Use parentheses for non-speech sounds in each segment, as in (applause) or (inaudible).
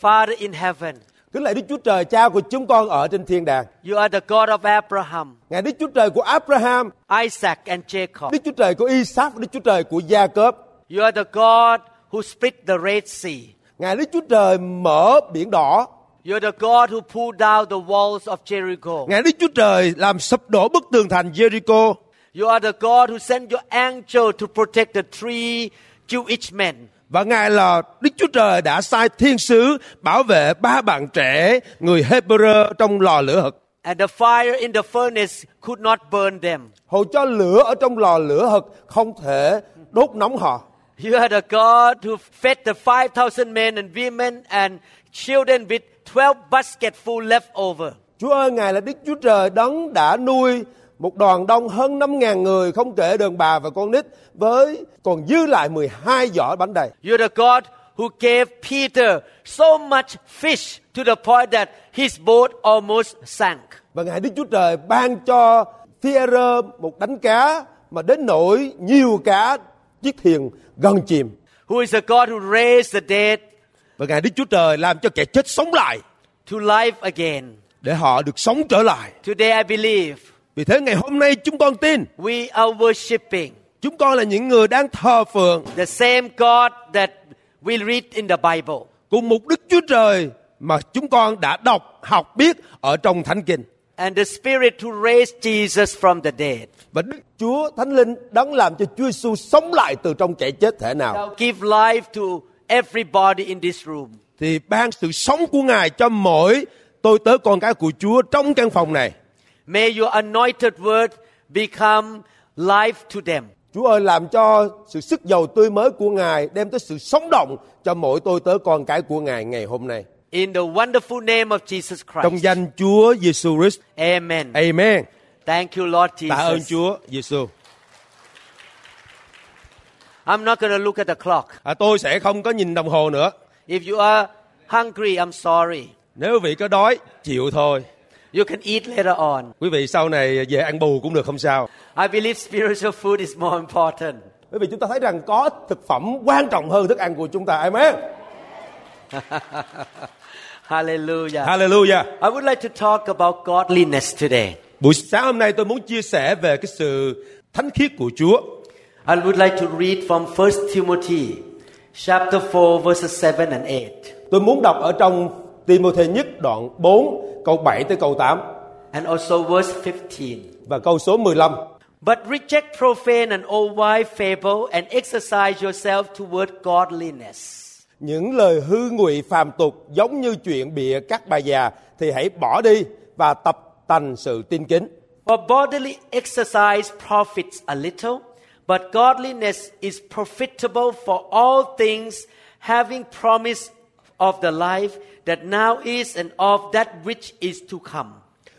Father in heaven, Kính lạy Đức Chúa Trời, Cha của chúng con ở trên thiên đàng. you are the God of Abraham, Ngài Đức Chúa Trời của Abraham, Isaac, and Jacob. Đức Chúa Trời của Isaac, Đức Chúa Trời của Gia-cớp. You are the God who split the Red Sea. Ngài Đức Chúa Trời mở biển đỏ. You are the God who pulled down the walls of Jericho. Ngài Đức Chúa Trời làm sụp đổ bức tường thành Jericho. You are the God who sent your angel to protect the three Jewish men. Và Ngài là Đức Chúa Trời đã sai thiên sứ bảo vệ ba bạn trẻ người Hebrew trong lò lửa hực. And the fire in the furnace could not burn them. Hầu cho lửa ở trong lò lửa hực không thể đốt nóng họ. You are the God who fed the 5,000 men and women and children with 12 baskets full left over. Chúa ơi, Ngài là Đức Chúa Trời đấng đã nuôi một đoàn đông hơn 5.000 người không kể đàn bà và con nít với còn dư lại 12 giỏ bánh đầy. You're the God who gave Peter so much fish to the point that his boat almost sank. Và Ngài Đức Chúa Trời ban cho Phi-e-rơ một đánh cá mà đến nỗi nhiều cá chiếc thuyền gần chìm. Who is the God who raised the dead Và Ngài Đức Chúa Trời làm cho kẻ chết sống lại to life again? để họ được sống trở lại. Today I believe Vì thế ngày hôm nay chúng con tin we are worshiping chúng con là những người đang thờ phượng the same God that we read in the Bible. cùng một Đức Chúa Trời mà chúng con đã đọc, học biết ở trong Thánh Kinh. And the Spirit who raised Jesus from the dead. Và Đức Chúa Thánh Linh đấng làm cho Chúa Giêsu sống lại từ trong kẻ chết thể nào Now give life to everybody in this room. thì ban sự sống của Ngài cho mỗi tôi tớ con cái của Chúa trong căn phòng này. May your anointed word become life to them. Chúa ơi làm cho sự sức giàu tươi mới của Ngài đem tới sự sống động cho mỗi tôi tớ con cái của Ngài ngày hôm nay. In the wonderful name of Jesus Trong Christ. danh Chúa Giêsu Christ. Amen. Amen. Thank you, Lord Tạ ơn Jesus. Chúa Giêsu. I'm not going to look at the clock. À, tôi sẽ không có nhìn đồng hồ nữa. If you are hungry, I'm sorry. Nếu vị có đói, chịu thôi. You can eat later on. Quý vị sau này về ăn bù cũng được không sao. I believe spiritual food is more important. Bởi vì chúng ta thấy rằng có thực phẩm quan trọng hơn thức ăn của chúng ta. Amen. (laughs) Hallelujah. Hallelujah. I would like to talk about godliness today. Buổi sáng hôm nay tôi muốn chia sẻ về cái sự thánh khiết của Chúa. I would like to read from 1 Timothy chapter 4 verses 7 and 8. Tôi muốn đọc ở trong Timothy nhất đoạn 4 câu 7 tới câu 8 And also verse 15. và câu số 15. But reject profane and old wife fable and exercise yourself toward godliness. Những lời hư ngụy phàm tục giống như chuyện bịa các bà già thì hãy bỏ đi và tập tành sự tin kính. For bodily exercise profits a little, but godliness is profitable for all things, having promise of the life that now is and of that which is to come.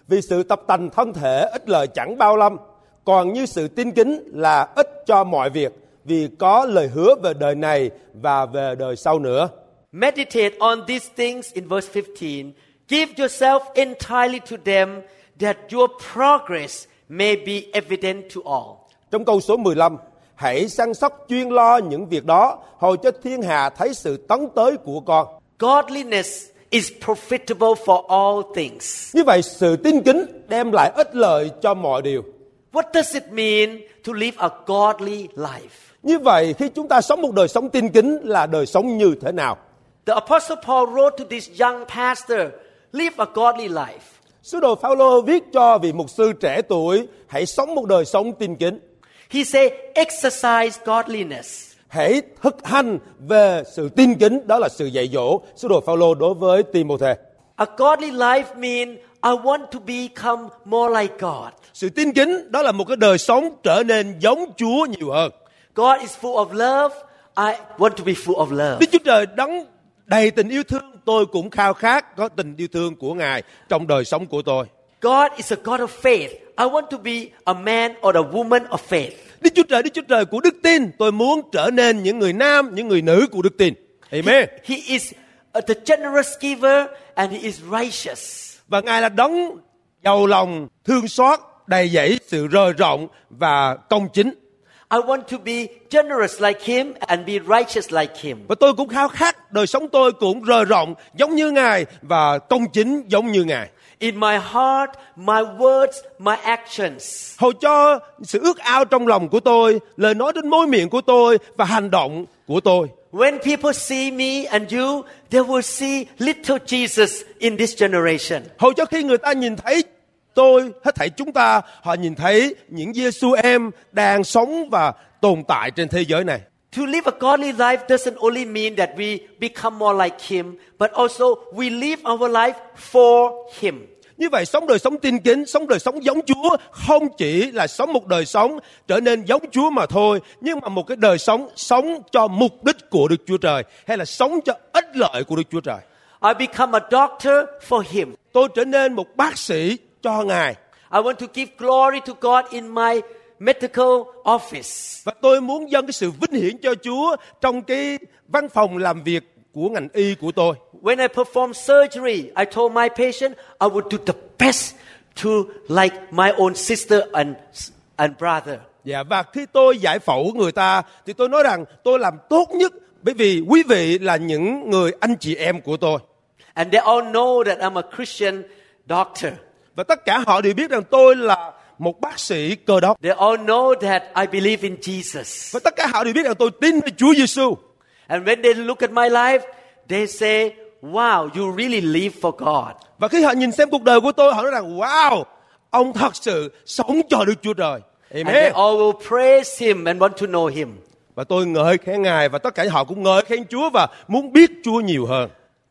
Vì sự tập tành thân thể ít lời chẳng bao lâm, còn như sự tin kính là ích cho mọi việc, vì có lời hứa về đời này và về đời sau nữa. Meditate on these things in verse 15. Give yourself entirely to them, that your progress may be evident to all. Trong câu số 15, hãy săn sóc chuyên lo những việc đó, hồi cho thiên hạ thấy sự tấn tới của con. Godliness is profitable for all things. Như vậy, sự tin kính đem lại ích lợi cho mọi điều. What does it mean to live a godly life? Như vậy, khi chúng ta sống một đời sống tin kính là đời sống như thế nào? The Apostle Paul wrote to this young pastor, live a godly life. Sứ đồ Phaolô viết cho vị mục sư trẻ tuổi hãy sống một đời sống tin kính. He said, exercise godliness. Hãy thực hành về sự tin kính, đó là sự dạy dỗ sứ đồ Phaolô đối với Timôthê. A godly life means I want to become more like God. Sự tin kính đó là một cái đời sống trở nên giống Chúa nhiều hơn. God is full of love. I want to be full of love. Đức Chúa Trời đấng đầy tình yêu thương, tôi cũng khao khát có tình yêu thương của Ngài trong đời sống của tôi. God is a God of faith. I want to be a man or a woman of faith. Đức Chúa Trời, Đức Chúa Trời của đức tin, tôi muốn trở nên những người nam, những người nữ của đức tin. Amen. He is uh, the generous giver and he is righteous. Và Ngài là đấng giàu lòng, thương xót, đầy dẫy sự rời rộng và công chính. I want to be generous like him and be righteous like him. Và tôi cũng khao khát đời sống tôi cũng rời rộng giống như Ngài và công chính giống như Ngài. In my heart, my words, my actions. Hầu cho sự ước ao trong lòng của tôi, lời nói trên môi miệng của tôi và hành động của tôi. When people see me and you, they will see little Jesus in this generation. Hầu cho khi người ta nhìn thấy tôi, hết thảy chúng ta, họ nhìn thấy những Giêsu em đang sống và tồn tại trên thế giới này. To live a godly life doesn't only mean that we become more like him, but also we live our life for him. Như vậy sống đời sống tin kính, sống đời sống giống Chúa không chỉ là sống một đời sống trở nên giống Chúa mà thôi, nhưng mà một cái đời sống sống cho mục đích của Đức Chúa Trời hay là sống cho ích lợi của Đức Chúa Trời. I become a doctor for him. Tôi trở nên một bác sĩ cho Ngài I want to give glory to God in my medical office. và tôi muốn dâng cái sự vinh hiển cho Chúa trong cái văn phòng làm việc của ngành y của tôi. When I perform surgery, I told my patient I would do the best to like my own sister and, and brother. Dạ và khi tôi giải phẫu người ta thì tôi nói rằng tôi làm tốt nhất bởi vì quý vị là những người anh chị em của tôi. And they all know that I'm a Christian doctor. Và tất cả họ đều biết rằng tôi là một bác sĩ cơ đốc. They all know that I believe in Jesus. Và tất cả họ đều biết rằng tôi tin vào Chúa Giêsu. And when they look at my life, they say, Wow, you really live for God. Và khi họ nhìn xem cuộc đời của tôi, họ nói rằng wow, ông thật sự sống cho Đức Chúa Trời. And they Amen. all will praise Him and want to know Him. Và tôi ngợi khen Ngài và tất cả họ cũng ngợi khen Chúa và muốn biết Chúa nhiều hơn.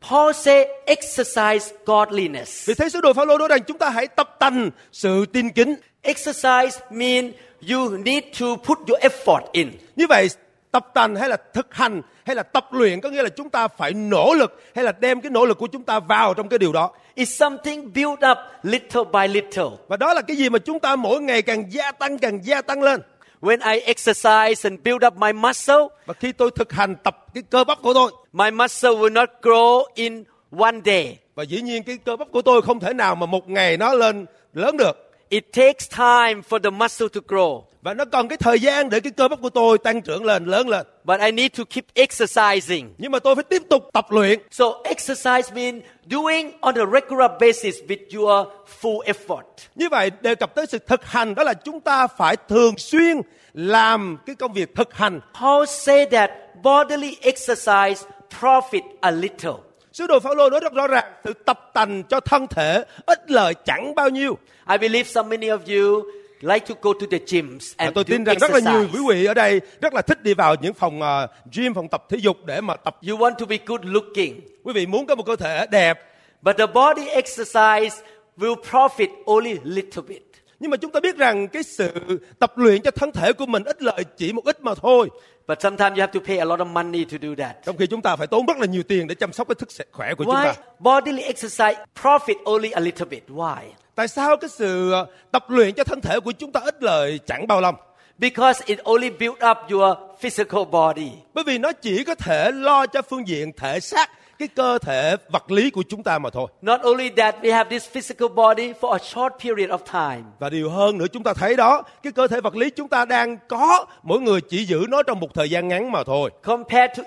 Paul said, exercise godliness. Vì thế sứ đồ Phaolô nói rằng chúng ta hãy tập tành sự tin kính. Exercise means you need to put your effort in. Như vậy tập tành hay là thực hành hay là tập luyện có nghĩa là chúng ta phải nỗ lực hay là đem cái nỗ lực của chúng ta vào trong cái điều đó. It's something built up little by little. Và đó là cái gì mà chúng ta mỗi ngày càng gia tăng càng gia tăng lên. When I exercise and build up my muscle, Và khi tôi thực hành tập cái cơ bắp của tôi my muscle will not grow in one day. và dĩ nhiên cái cơ bắp của tôi không thể nào mà một ngày nó lên lớn được It takes time for the muscle to grow. và nó cần cái thời gian để cái cơ bắp của tôi tăng trưởng lên lớn lên But I need to keep exercising. nhưng mà tôi phải tiếp tục tập luyện So exercise means doing on a regular basis with your full effort. như vậy đề cập tới sự thực hành đó là chúng ta phải thường xuyên làm cái công việc thực hành Paul said that bodily exercise profit a little. Sứ đồ Phaolô nói rất rõ ràng sự tập tành cho thân thể ít lời chẳng bao nhiêu I believe so many of you like to go to the gyms and tôi tin rằng rất là nhiều quý vị ở đây rất là thích đi vào những phòng ờ, gym phòng tập thể dục để mà tập You want to be good looking. quý vị muốn có một cơ thể đẹp But the body exercise will profit only little bit. Nhưng mà chúng ta biết rằng cái sự tập luyện cho thân thể của mình ít lợi chỉ một ít mà thôi But sometimes you have to pay a lot of money to do that. trong khi chúng ta phải tốn rất là nhiều tiền để chăm sóc cái thức khỏe của chúng Why ta bodily exercise profit only a little bit? Why? tại sao cái sự ờ, tập luyện cho thân thể của chúng ta ít lợi chẳng bao lâm Because it only build up your physical body. bởi vì nó chỉ có thể lo cho phương diện thể xác cái cơ thể vật lý của chúng ta mà thôi Not only that, we have this physical body for a short period of time. và điều hơn nữa chúng ta thấy đó cái cơ thể vật lý chúng ta đang có mỗi người chỉ giữ nó trong một thời gian ngắn mà thôi Compared to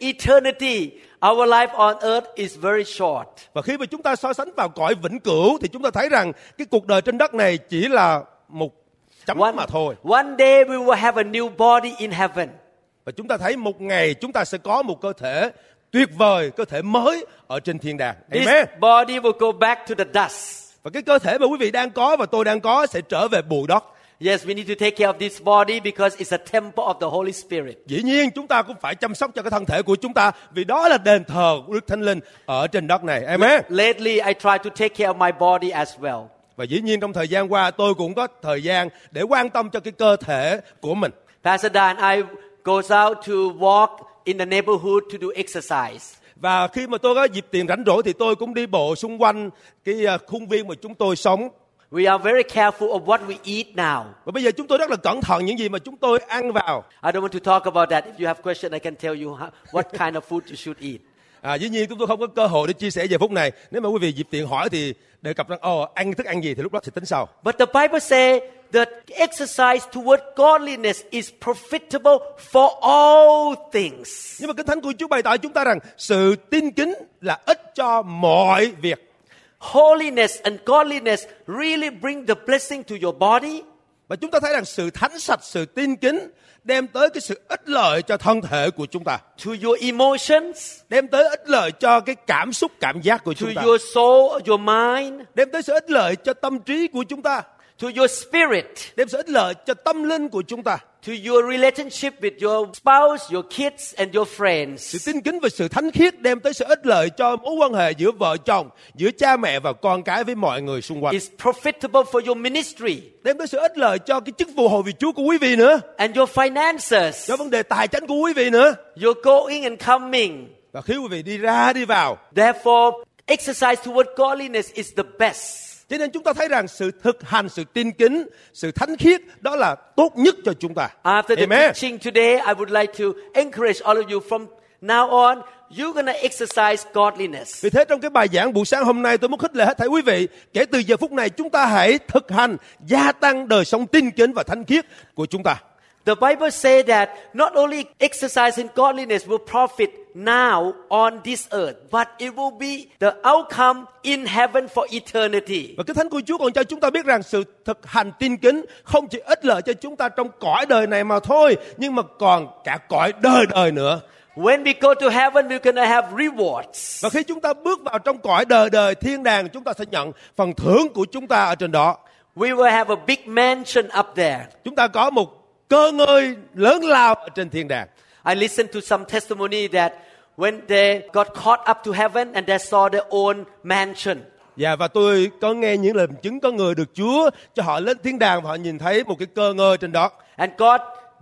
eternity, our life on earth is very short. và khi mà chúng ta so sánh vào cõi vĩnh cửu thì chúng ta thấy rằng cái cuộc đời trên đất này chỉ là một chấm One, mà thôi one day we will have a new body in heaven. và chúng ta thấy một ngày chúng ta sẽ có một cơ thể tuyệt vời cơ thể mới ở trên thiên đàng This amen body will go back to the dust. và cái cơ thể mà quý vị đang có và tôi đang có sẽ trở về bụi đất Yes, we need to take care of this body because it's a temple of the Holy Spirit. dĩ nhiên chúng ta cũng phải chăm sóc cho cái thân thể của chúng ta vì đó là đền thờ của đức thánh linh ở trên đất này amen Lately, I try to take care of my body as well. và dĩ nhiên trong thời gian qua tôi cũng có thời gian để quan tâm cho cái cơ thể của mình Pastor Dan, I goes out to walk in the neighborhood to do exercise. và khi mà tôi có dịp tiền rảnh rỗi thì tôi cũng đi bộ xung quanh cái à, khuôn viên mà chúng tôi sống We are very careful of what we eat now. và bây giờ chúng tôi rất là cẩn thận những gì mà chúng tôi ăn vào I don't want to talk about that. If you have question, I can tell you what kind of food you should eat. à, dĩ nhiên chúng tôi không có cơ hội để chia sẻ giờ phút này nếu mà quý vị dịp tiện hỏi thì đề cập rằng ồ ăn thức ăn gì thì lúc đó thì tính sau But the Bible says that exercise toward godliness is profitable for all things. nhưng mà kinh thánh của Chúa bày tỏ chúng ta rằng sự tin kính là ích cho mọi việc. Holiness and godliness really bring the blessing to your body, và chúng ta thấy rằng sự thánh sạch sự tin kính đem tới cái sự ích lợi cho thân thể của chúng ta. To your emotions, đem tới ích lợi cho cái cảm xúc cảm giác của to chúng ta. your soul, your mind, đem tới sự ích lợi cho tâm trí của chúng ta. to your spirit, đem sự ích lợi cho tâm linh của chúng ta to your relationship with your spouse, your kids, and your sự friends. tin kính và sự thánh khiết đem tới sự ích lợi cho mối quan hệ giữa vợ chồng giữa cha mẹ và con cái với mọi người xung quanh It's profitable for your ministry đem tới sự ích lợi cho cái chức vụ hầu vị Chúa của quý vị nữa and your finances, cho vấn đề tài chính của quý vị nữa your going and coming. và khi quý vị đi ra đi vào Therefore, exercise toward godliness is the best. Cho nên chúng ta thấy rằng sự thực hành sự tin kính sự thánh khiết đó là tốt nhất cho chúng ta After the Amen. teaching today, I would like to encourage all of you from now on, you're to exercise godliness. Vì thế trong cái bài giảng buổi sáng hôm nay tôi muốn khích lệ hết thảy quý vị kể từ giờ phút này chúng ta hãy thực hành gia tăng đời sống tin kính và thánh khiết của chúng ta. The Bible says that not only exercising godliness will profit now on this earth, but it will be the outcome in heaven for eternity. Và cái thánh của Chúa còn cho chúng ta biết rằng sự thực hành tin kính không chỉ ích lợi cho chúng ta trong cõi đời này mà thôi, nhưng mà còn cả cõi đời đời nữa. When we go to heaven, we're to have rewards. Và khi chúng ta bước vào trong cõi đời đời thiên đàng, chúng ta sẽ nhận phần thưởng của chúng ta ở trên đó. We will have a big mansion up there. Chúng ta có một cơ ngơi lớn lao ở trên thiên đàng. I listened to some testimony that when they got caught up to heaven and they saw their own mansion, Dạ và tôi có nghe những lời chứng có người được Chúa cho họ lên thiên đàng và họ nhìn thấy một cái cơ ngơi trên đó. and God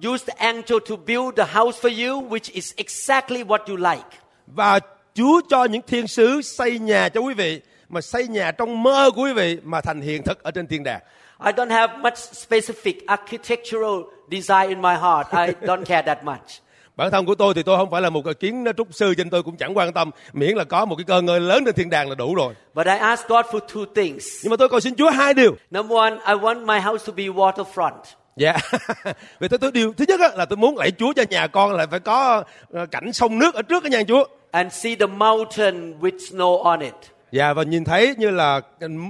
used the angel to build the house for you, which is exactly what you like. Và Chúa cho những thiên sứ xây nhà cho quý vị mà xây nhà trong mơ của quý vị mà thành hiện thực ở trên thiên đàng. I don't have much specific architectural design in my heart. I don't care that much. Bản thân của tôi thì tôi không phải là một kiến trúc sư nên tôi cũng chẳng quan tâm miễn là có một cái cơ ngơi lớn trên thiên đàng là đủ rồi. But I ask God for two things. Nhưng mà tôi cầu xin Chúa hai điều. Number one, I want my house to be waterfront. Dạ. (laughs) Vì tôi, tôi điều thứ nhất là tôi muốn lạy Chúa cho nhà con là phải có ờ, cảnh sông nước ở trước cái nhà Chúa. and see the mountain with snow on it. Dạ và nhìn thấy như là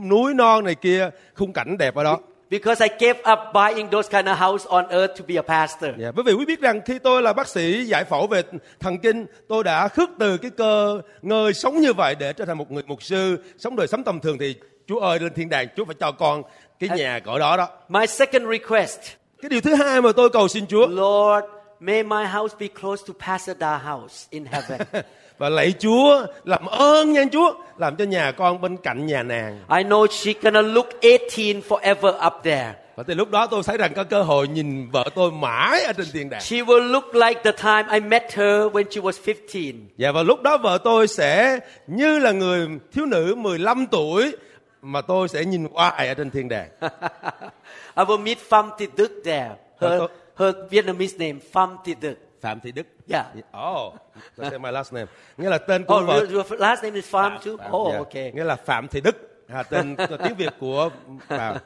núi non này kia khung cảnh đẹp ở đó. Because I gave up buying those kind of house on earth to be a pastor. Dạ, quý vị quý biết rằng khi tôi là bác sĩ giải phẫu về thần kinh, tôi đã khước từ cái cơ ngơi sống như vậy để trở thành một người mục sư, sống đời sống tầm thường thì Chúa ơi lên thiên đàng, Chúa phải cho con cái nhà cỡ đó đó. My second request, Cái điều thứ hai mà tôi cầu xin Chúa Lord, may my house be close to Pastor Da house in heaven. (laughs) và lạy Chúa làm ơn nha Chúa, làm cho nhà con bên cạnh nhà nàng. I know she gonna look 18 forever up there. Và từ lúc đó tôi thấy rằng có cơ hội nhìn vợ tôi mãi ở trên thiên đàng. She will look like the time I met her when she was 15. Và vào lúc đó vợ tôi sẽ như là người thiếu nữ 15 tuổi mà tôi sẽ nhìn hoài ở trên thiên đàng. (laughs) I will meet Pham Thị Đức there. Her, her Vietnamese name, Pham Thị Đức. Phạm Thị Đức. Yeah. Oh, that's my last name. Nghĩa là tên của Oh, vợ. your, last name is Pham too? Phạm, Oh, yeah. okay. Nghĩa là Phạm Thị Đức. À, tên (laughs) tiếng Việt của Phạm.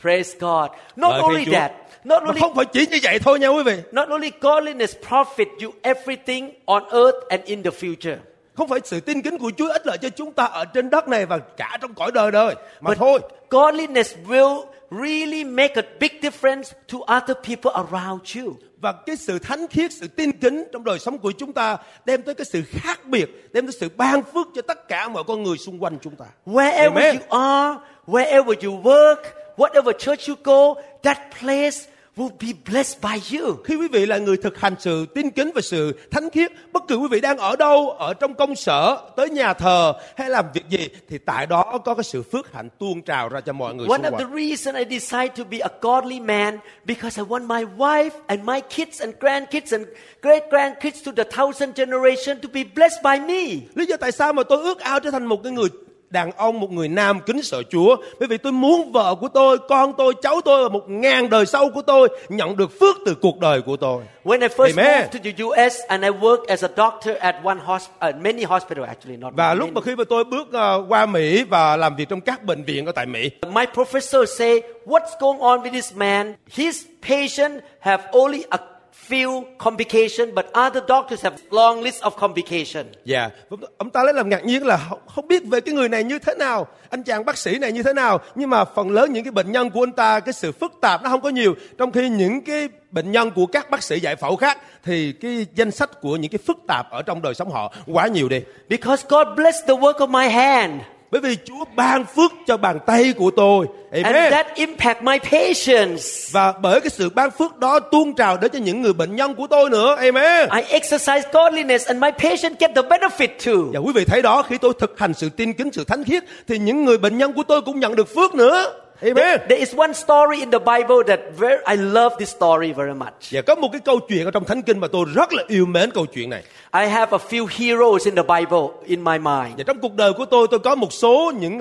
Praise God. Not Vâng, only that, not only không phải chỉ như vậy thôi nha quý vị. not only godliness profit you everything on earth and in the future. Không phải sự tin kính của Chúa ích lợi cho chúng ta ở trên đất này và cả trong cõi đời đời. Mà But thôi. godliness will really make a big difference to other people around you. Và cái sự thánh khiết, sự tin kính trong đời sống của chúng ta đem tới cái sự khác biệt, đem tới sự ban phước cho tất cả mọi con người xung quanh chúng ta. Wherever Amen. you are, wherever you work, whatever church you go, that place will be blessed by you. Khi quý vị là người thực hành sự tin kính và sự thánh khiết, bất cứ quý vị đang ở đâu, ở trong công sở, tới nhà thờ hay làm việc gì thì tại đó có cái sự phước hạnh tuôn trào ra cho mọi người One xung of the quanh. reasons I decide to be a godly man because I want my wife and my kids and grandkids and great grandkids to the thousand generation to be blessed by me. Lý do tại sao mà tôi ước ao trở thành một cái người đàn ông, một người nam kính sợ Chúa. Bởi vì tôi muốn vợ của tôi, con tôi, cháu tôi và một ngàn đời sau của tôi nhận được phước từ cuộc đời của tôi. When I first Amen. moved to the US and I worked as a doctor at one hosp- uh, many hospital actually not Và many. lúc mà khi mà tôi bước ờ, qua Mỹ và làm việc trong các bệnh viện ở tại Mỹ, My professor say, what's going on with this man? His patient have only a few complications, but other doctors have long list of complications. Dạ, ông ta lấy làm ngạc nhiên là không- biết về cái người này như thế nào, anh chàng bác sĩ này như thế nào, nhưng mà phần lớn những cái bệnh nhân của anh ta cái sự phức tạp nó không có nhiều, trong khi những cái bệnh nhân của các bác sĩ giải phẫu khác thì cái danh sách của những cái phức tạp ở trong đời sống họ quá nhiều đi. Because God blessed the work of my hand. Bởi vì Chúa ban phước cho bàn tay của tôi. And Amen. that impact my patients. Và bởi cái sự ban phước đó tuôn trào đến cho những người bệnh nhân của tôi nữa. Amen. I exercise godliness and my patient get the benefit too. Và quý vị thấy đó khi tôi thực hành sự tin kính, sự thánh khiết thì những người bệnh nhân của tôi cũng nhận được phước nữa. Amen. There is one story in the Bible that very, I love this story very much. Và có một cái câu chuyện ở trong Thánh Kinh mà tôi rất là yêu mến câu chuyện này. I have a few heroes in the Bible in my mind. Và trong cuộc đời của tôi tôi có một số những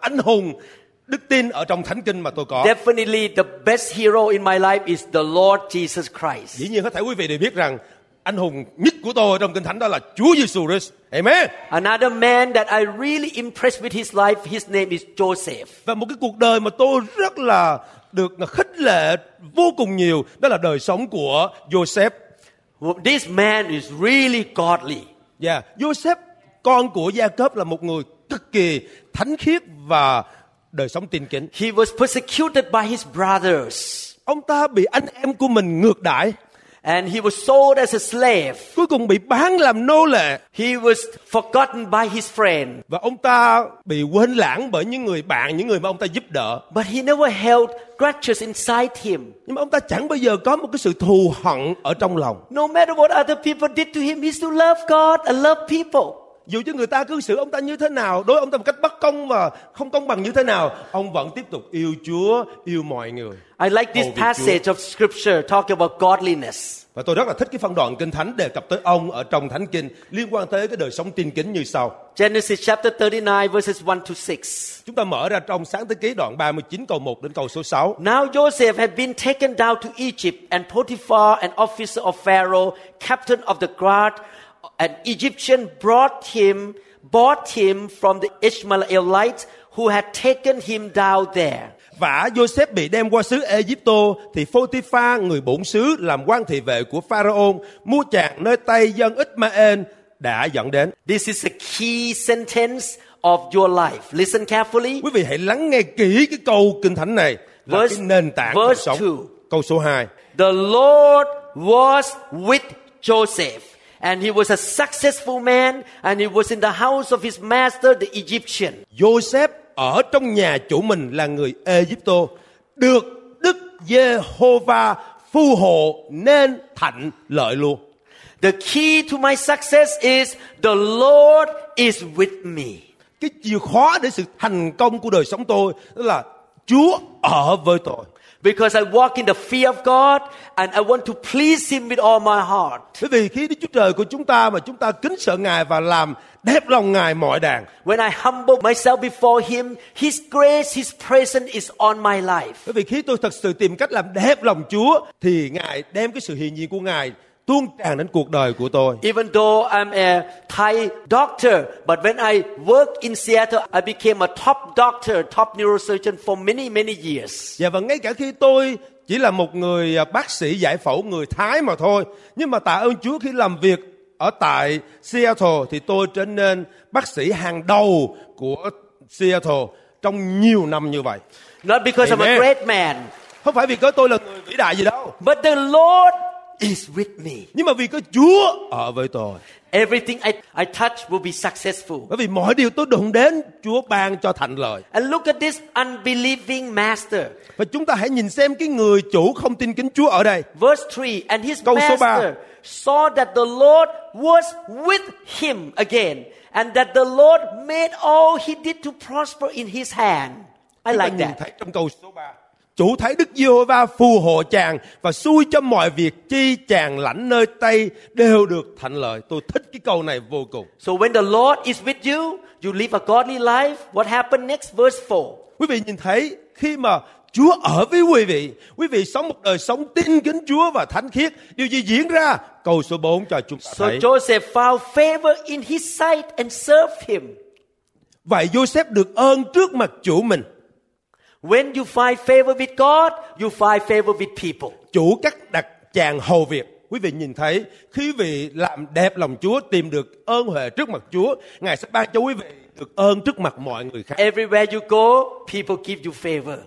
anh hùng đức tin ở trong Thánh Kinh mà tôi có. Definitely the best hero in my life is the Lord Jesus Christ. Dĩ nhiên có thể quý vị đều biết rằng anh hùng nhất của tôi trong Kinh Thánh đó là Chúa Giêsu Christ. Amen. Another man that I really impressed with his life, his name is Joseph. Và một cái cuộc đời mà tôi rất là được khích lệ vô cùng nhiều đó là đời sống của Joseph. This man is really godly. Và Joseph con của Gia Cớp là một người cực kỳ thánh khiết và đời sống tin kính. He was persecuted by his brothers Ông ta bị anh em của mình ngược đãi, and he was sold as a slave. cuối cùng bị bán làm nô lệ He was forgotten by his friend, và ông ta bị quên lãng bởi những người bạn, những người mà ông ta giúp đỡ. but he never held grudges inside him. Nhưng mà ông ta chẳng bao giờ có một cái sự thù hận ở trong lòng. No matter what other people did to him, he still loved God and loved people. Dù cho người ta cư xử ông ta như thế nào, đối ông ta một cách bất công và không công bằng như thế nào, ông vẫn tiếp tục yêu Chúa, yêu mọi người. I like this passage of scripture talking about godliness. Và tôi rất là thích cái phân đoạn kinh thánh đề cập tới ông ở trong thánh kinh liên quan tới cái đời sống tin kính như sau. Genesis chapter 39 verses 1 to 6. Chúng ta mở ra trong sáng thế ký đoạn 39 câu 1 đến câu số 6. Now Joseph had been taken down to Egypt, and Potiphar, an officer of Pharaoh, captain of the guard, an Egyptian, brought him, bought him from the Ishmaelites who had taken him down there. Và Joseph bị đem qua xứ Egypto thì Photipha người bổn xứ làm quan thị vệ của Pharaoh mua chàng nơi tay dân Ismael đã dẫn đến. This is a key sentence of your life. Listen carefully. Quý vị hãy lắng nghe kỹ cái câu kinh thánh này là Verse- cái nền tảng cuộc verse sống. two. Câu số 2. The Lord was with Joseph, and he was a successful man, and he was in the house of his master, the Egyptian. Joseph ở trong nhà chủ mình là người Egypto được Đức Giê-hô-va phù hộ nên thạnh lợi luôn. The key to my success is the Lord is with me. Cái chìa khóa để sự thành công của đời sống tôi đó là Chúa ở với tôi. Because I walk in the fear of God and I want to please Him with all my heart. Bởi vì khi Đức Chúa Trời của chúng ta mà chúng ta kính sợ Ngài và làm đẹp lòng Ngài mọi đàn. When I humble myself before Him, His grace, His presence is on my life. Bởi vì khi tôi thật sự tìm cách làm đẹp lòng Chúa thì Ngài đem cái sự hiện diện của Ngài tuôn tràn đến cuộc đời của tôi. Even though I'm a Thai doctor, but when I worked in Seattle, I became a top doctor, top neurosurgeon for many, many years. Dạ và ngay cả khi tôi chỉ là một người à, bác sĩ giải phẫu người Thái mà thôi. Nhưng mà tạ ơn Chúa khi làm việc ở tại Seattle thì tôi trở nên bác sĩ hàng đầu của Seattle trong nhiều năm như vậy. Not because I'm a Amen. great man, Không phải vì có tôi là người vĩ đại gì đâu. but the Lord is with me. Nhưng mà vì có Chúa ở với tôi. Everything I, I touch will be successful. Bởi vì mọi điều tôi đụng đến, Chúa ban cho thành lợi. And look at this unbelieving master. Và chúng ta hãy nhìn xem cái người chủ không tin kính Chúa ở đây. Verse 3 And his Câu số ba. master saw that the Lord was with him again, and that the Lord made all he did to prosper in his hand. I Chúng like nhìn that. thấy trong câu số 3. Chủ thấy Đức Giê-hô-va phù hộ chàng và xui cho mọi việc chi chàng lãnh nơi tay đều được thành lợi. Tôi thích cái câu này vô cùng. So when the Lord is with you, you live a godly life. What happened next? Verse 4. Quý vị nhìn thấy khi mà Chúa ở với quý vị, quý vị sống một đời sống tin kính Chúa và thánh khiết. Điều gì diễn ra? Câu số 4 cho chúng ta So thấy. Joseph found favor in his sight and served him. Vậy Joseph được ơn trước mặt chủ mình. When you find favor with God, you find favor with people. Chủ cắt đặt chàng hầu việc. Quý vị nhìn thấy khi vị làm đẹp lòng Chúa, tìm được ơn huệ trước mặt Chúa, Ngài sẽ ban cho quý vị được ơn trước mặt mọi người khác. Everywhere you go, people give you favor.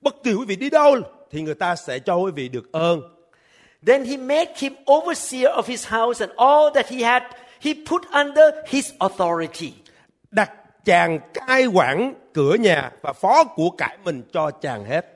Bất kỳ quý vị đi đâu thì người ta sẽ cho quý vị được ơn. Then he made him overseer of his house and all that he had, he put under his authority. Đặt chàng cai quản cửa nhà và phó của cải mình cho chàng hết.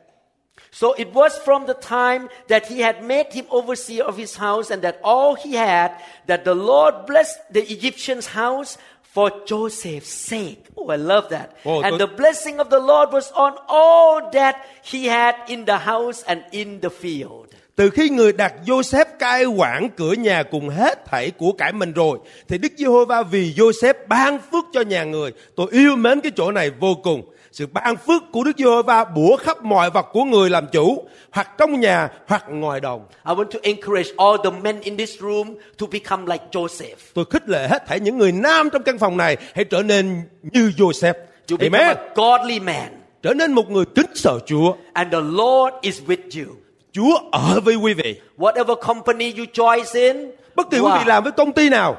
So it was from the time that he had made him overseer of his house and that all he had, that the Lord blessed the Egyptian's house for Joseph's sake. Oh, I love that. Oh, and tôi- the blessing of the Lord was on all that he had in the house and in the field. Từ khi người đặt Joseph cai quản cửa nhà cùng hết thảy của cải mình rồi thì Đức Giê-hô-va vì Joseph ban phước cho nhà người. Tôi yêu mến cái chỗ này vô cùng. Sự ban phước của Đức Giê-hô-va bủa khắp mọi vật của người làm chủ, hoặc trong nhà hoặc ngoài đồng. I want to encourage all the men in this room to become like Joseph. Tôi khích lệ hết thảy những người nam trong căn phòng này hãy trở nên như Joseph. You become a godly man. Trở nên một người kính sợ Chúa. And the Lord is with you. Chúa ở với quý vị. Whatever company you join in, Bất kỳ quý vị làm với công ty nào,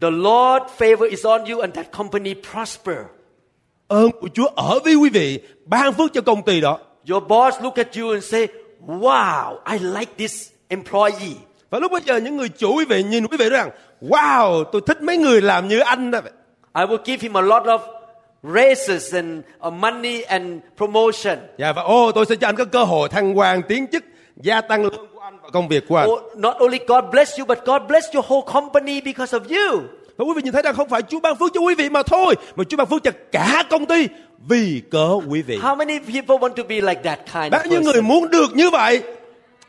the Lord favor is on you and that company prosper. ơn của Chúa ở với quý vị, ban phước cho công ty đó. Your boss look at you and say, wow, I like this employee. Và lúc bây giờ những người chủ quý vị nhìn quý vị rằng Wow tôi thích mấy người làm như anh đó I will give him a lot of raises and uh, money and promotion. Dạ và ô tôi sẽ cho anh có cơ hội thăng quan tiến chức Gia tăng lương của anh và công việc của anh Oh, not only God bless you, but God bless your whole company because of you. Và quý vị nhìn thấy rằng không phải Chúa ban phước cho quý vị mà thôi Mà Chúa ban phước cho cả công ty Vì cớ quý vị How many people want to be like that kind of Bao nhiêu người muốn được như vậy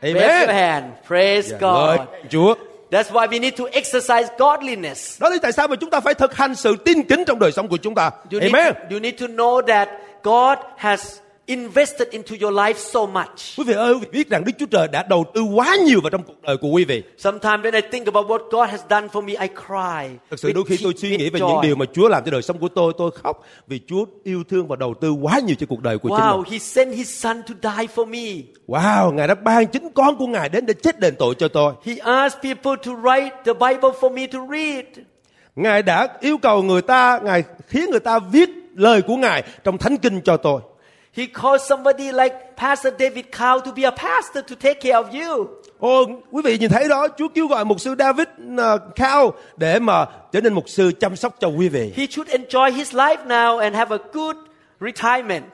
Raise your Amen hand. Praise Dạ, God. Chúa That's why we need to exercise godliness. Đó là tại sao mà chúng ta phải thực hành sự tin kính trong đời sống của chúng ta You need, Amen to, you need to know that God has invested into your life so much. Quý vị ơi quý vị biết rằng Đức Chúa Trời đã đầu tư quá nhiều vào trong cuộc đời của quý vị Sometimes when I think about what God has done for me, I cry. Thực sự đôi khi tôi suy nghĩ về những điều mà Chúa làm cho đời sống của tôi Tôi khóc vì Chúa yêu thương và đầu tư quá nhiều cho cuộc đời của chính Wow, mình He sent His Son to die for me. Wow, Ngài đã ban chính con của Ngài đến để chết đền tội cho tôi. He asked people to write the Bible for me to read. Ngài đã yêu cầu người ta, Ngài khiến người ta viết lời của Ngài trong thánh kinh cho tôi. He called somebody like Pastor David Cow to be a pastor to take care of you. Ồ, quý vị nhìn thấy đó, Chúa kêu gọi mục sư David uh, Cao để mà trở nên mục sư chăm sóc cho quý vị. He should enjoy his life now and have a good retirement.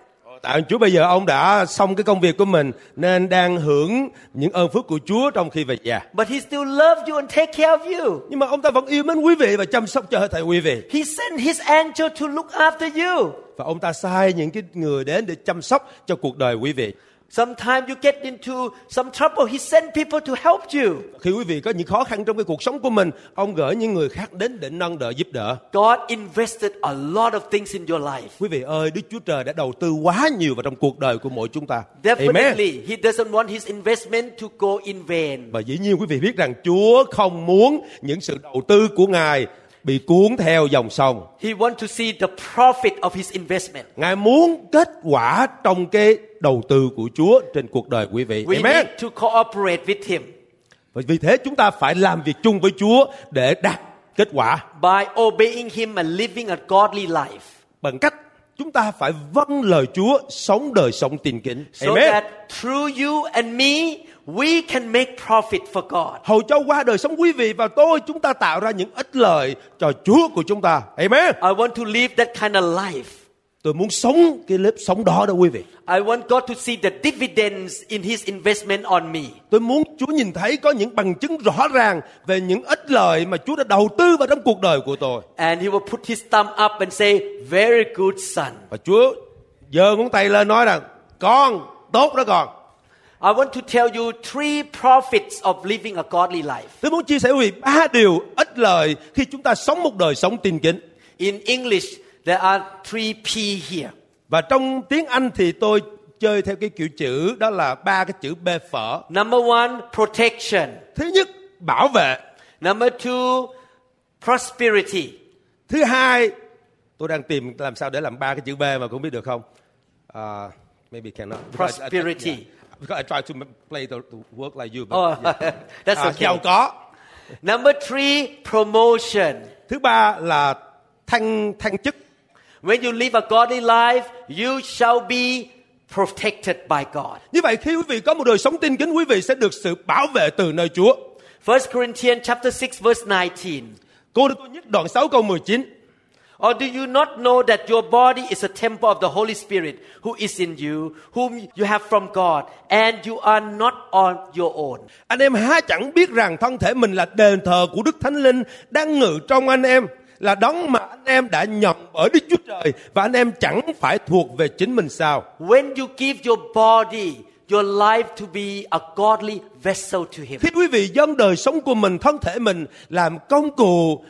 Tạ Chúa bây giờ ông đã xong cái công việc của mình nên đang hưởng những ơn phước của Chúa trong khi về già. But he still loves you and take care of you. Nhưng mà ông ta vẫn yêu mến quý vị và chăm sóc cho hết thảy quý vị. He sent his angel to look after you. Và ông ta sai những cái người đến để chăm sóc cho cuộc đời quý vị. Sometimes you get into some trouble, he sent people to help you. Khi quý vị có những khó khăn trong cái cuộc sống của mình, ông gửi những người khác đến để nâng đỡ giúp đỡ. God invested a lot of things in your life. Quý vị ơi, Đức Chúa Trời đã đầu tư quá nhiều vào trong cuộc đời của mỗi chúng ta. Amen. Definitely, he doesn't want his investment to go in vain. Và dĩ nhiên quý vị biết rằng Chúa không muốn những sự đầu tư của Ngài bị cuốn theo dòng sông. He wants to see the profit of his investment. Ngài muốn kết quả trong cái đầu tư của Chúa trên cuộc đời quý vị. We Amen. need to cooperate with him Và vì thế chúng ta phải làm việc chung với Chúa để đạt kết quả by obeying him and living a godly life. bằng cách chúng ta phải vâng lời Chúa, sống đời sống tin kính. So Amen. that through you and me, we can make profit for God. hầu cho qua đời sống quý vị và tôi chúng ta tạo ra những ích lợi cho Chúa của chúng ta. Amen. I want to live that kind of life. Tôi muốn sống cái lớp sống đó đó quý vị. I want God to see the dividends in His investment on me. Tôi muốn Chúa nhìn thấy có những bằng chứng rõ ràng về những ích lợi mà Chúa đã đầu tư vào trong cuộc đời của tôi. And He will put His thumb up and say, Very good son. Và Chúa giơ ngón tay lên nói rằng con tốt đó con. I want to tell you three profits of living a godly life. Tôi muốn chia sẻ với quý ba điều ích lợi khi chúng ta sống một đời sống tin kính. In English, there are three P here. Và trong tiếng Anh thì tôi chơi theo cái kiểu chữ đó là ba cái chữ B phở. Number one, protection. Thứ nhất, bảo vệ. Number two, prosperity. Thứ hai, tôi đang tìm làm sao để làm ba cái chữ B mà cũng biết được không? Uh, maybe cannot. Because I- I- Prosperity. yeah. Because I try to play the, the work like you. But, Oh, yeah. (laughs) that's À, okay. giàu có. Number three, promotion. Thứ ba là thăng thăng chức. When you live a godly life, you shall be protected by God. Như vậy khi quý vị có một đời sống tin kính, quý vị sẽ được sự bảo vệ từ nơi Chúa. 1 Corinthians chapter 6 verse 19. Cô Đức nhất đoạn 6 câu 19. Or do you not know that your body is a temple of the Holy Spirit who is in you, whom you have from God, and you are not on your own? Anh em há chẳng biết rằng thân thể mình là đền thờ của Đức Thánh Linh đang ngự trong anh em là đấng mà anh em đã nhận bởi Đức Chúa Trời và anh em chẳng phải thuộc về chính mình sao? When you give your body, your life to be a godly vessel to Him, Khi quý vị dâng đời sống của mình, thân thể mình làm công cụ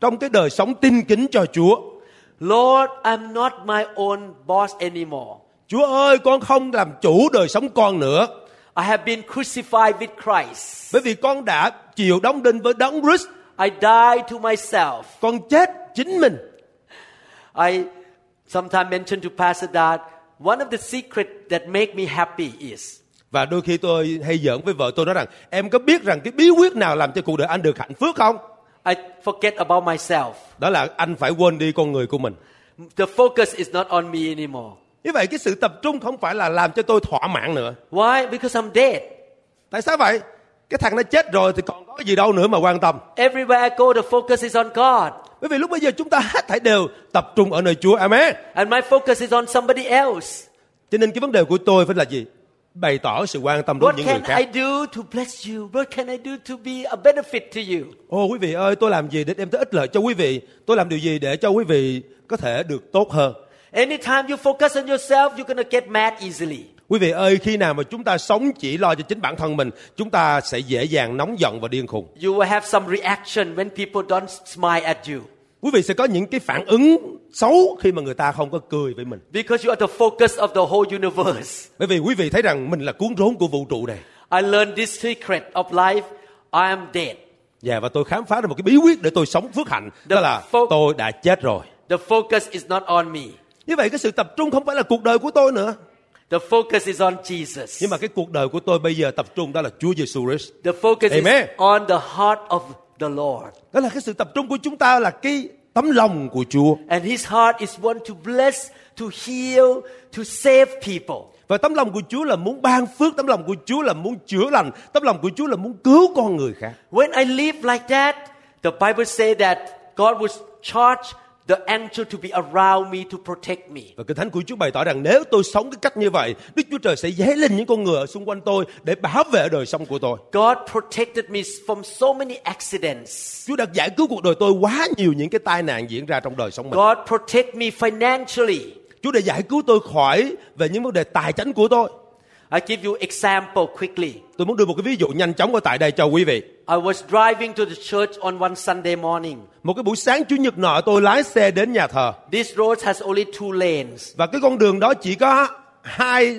trong cái đời sống tin kính cho Chúa. Lord, I'm not my own boss anymore. Chúa ơi, con không làm chủ đời sống con nữa. I have been crucified with Christ. Bởi vì con đã chịu đóng đinh với đấng Christ. I die to myself. Con chết chính mình. I sometimes mention to Pastor that one of the secrets that make me happy is Và đôi khi tôi hay giỡn với vợ tôi nói rằng em có biết rằng cái bí quyết nào làm cho cuộc đời anh được hạnh phúc không? I forget about myself. Đó là anh phải quên đi con người của mình. The focus is not on me anymore. Như vậy cái sự tập trung không phải là làm cho tôi thỏa mãn nữa. Why? Because I'm dead. Tại sao vậy? Cái thằng nó chết rồi thì còn có gì đâu nữa mà quan tâm. Everywhere I go, the focus is on God. Bởi vì lúc bây giờ chúng ta hết thảy đều tập trung ở nơi Chúa. Amen. And my focus is on somebody else. Cho nên cái vấn đề của tôi phải là gì? Bày tỏ sự quan tâm đối với những người can I khác. do to bless you? What can I do to be a benefit to you? Ô quý vị ơi, tôi làm gì để đem tới ích lợi cho quý vị? Tôi làm điều gì để cho quý vị có thể được tốt hơn? Anytime you focus on yourself, you're to get mad easily. Quý vị ơi, khi nào mà chúng ta sống chỉ lo cho chính bản thân mình, chúng ta sẽ dễ dàng nóng giận và điên khùng. You will have some reaction when people don't smile at you Quý vị sẽ có những cái phản ứng xấu khi mà người ta không có cười với mình. because you are the focus of the whole universe. Bởi vì quý vị thấy rằng mình là cuốn rốn của vũ trụ này. I learned this secret of life. I am dead. Dạ và tôi khám phá ra một cái bí quyết để tôi sống phước hạnh. Đó The là fo- tôi đã chết rồi. The focus is not on me. Như vậy cái sự tập trung không phải là cuộc đời của tôi nữa. The focus is on Jesus. Nhưng mà cái cuộc đời của tôi bây giờ tập trung đó là Chúa Giêsu Christ. The focus Amen. is on the heart of the Lord. Đó là cái sự tập trung của chúng ta là cái tấm lòng của Chúa. And his heart is one to bless, to heal, to save people. Và tấm lòng của Chúa là muốn ban phước, tấm lòng của Chúa là muốn chữa lành, tấm lòng của Chúa là muốn cứu con người khác. When I live like that, the Bible says that God would charge the angel to be around me to protect me. Và Kinh Thánh của Chúa bày tỏ rằng nếu tôi sống cái cách như vậy, Đức Chúa Trời sẽ dấy lên những con người ở xung quanh tôi để bảo vệ đời sống của tôi. God protected me from so many accidents. Chúa đã giải cứu cuộc đời tôi quá nhiều những cái tai nạn diễn ra trong đời sống mình. God protect me financially. Chúa đã giải cứu tôi khỏi về những vấn đề tài chính của tôi. I give you example quickly. Tôi muốn đưa một cái ví dụ nhanh chóng ở tại đây cho quý vị. I was driving to the church on one Sunday morning. Một cái buổi sáng Chủ nhật nọ tôi lái xe đến nhà thờ This road has only two lanes. và cái con đường đó chỉ có hai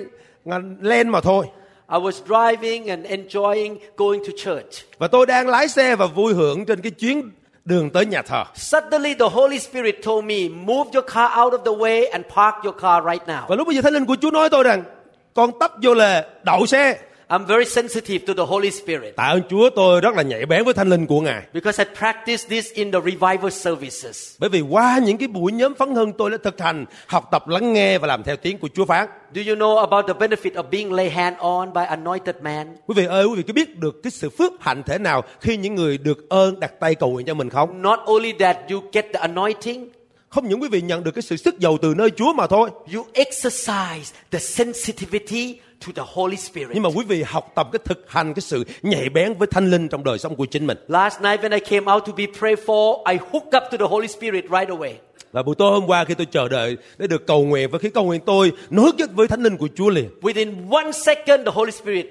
len mà thôi. I was driving and enjoying going to church. Và tôi đang lái xe và vui hưởng trên cái chuyến đường tới nhà thờ. Suddenly, the Holy Spirit told me, Move your car out of the way and park your car right now. Và lúc bây giờ Thánh Linh của Chúa nói tôi rằng con tấp vô lề đậu xe. I'm very sensitive to the Holy Spirit Tạ ơn Chúa tôi rất là nhạy bén với thanh linh của Ngài. because I practice this in the revival services. Bởi vì qua những cái buổi nhóm phấn hưng tôi đã thực hành, học tập lắng nghe và làm theo tiếng của Chúa phán. Do you know about the benefit of being laid hand on by anointed man? Quý vị ơi, quý vị có biết được cái sự phước hạnh thế nào khi những người được ơn đặt tay cầu nguyện cho mình không? Not only that, you get the anointing, Không những quý vị nhận được cái sự sức giàu từ nơi Chúa mà thôi, you exercise the sensitivity to the Holy Spirit. nhưng mà quý vị học tập cái thực hành cái sự nhạy bén với thanh linh trong đời sống của chính mình. Last night when I came out to be prayed for, I hooked up to the Holy Spirit right away. Và buổi tối hôm qua khi tôi chờ đợi để được cầu nguyện và khi cầu nguyện tôi nối kết với thánh linh của Chúa liền. Within one second, the Holy Spirit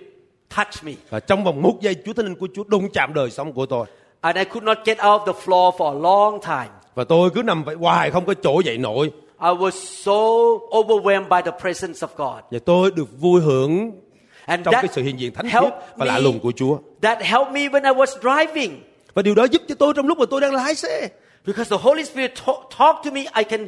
touched me. Và trong vòng một giây Chúa thánh linh của Chúa đụng chạm đời sống của tôi. And I could not get out of the floor for a long time. Và tôi cứ nằm vậy hoài không có chỗ dậy nổi. I was so overwhelmed by the presence of God. Và tôi được vui hưởng And trong cái sự hiện diện thánh khiết và lạ lùng của Chúa. that helped me when I was driving. Và điều đó giúp cho tôi trong lúc mà tôi đang lái xe. Because the Holy Spirit ta- talked to me, I can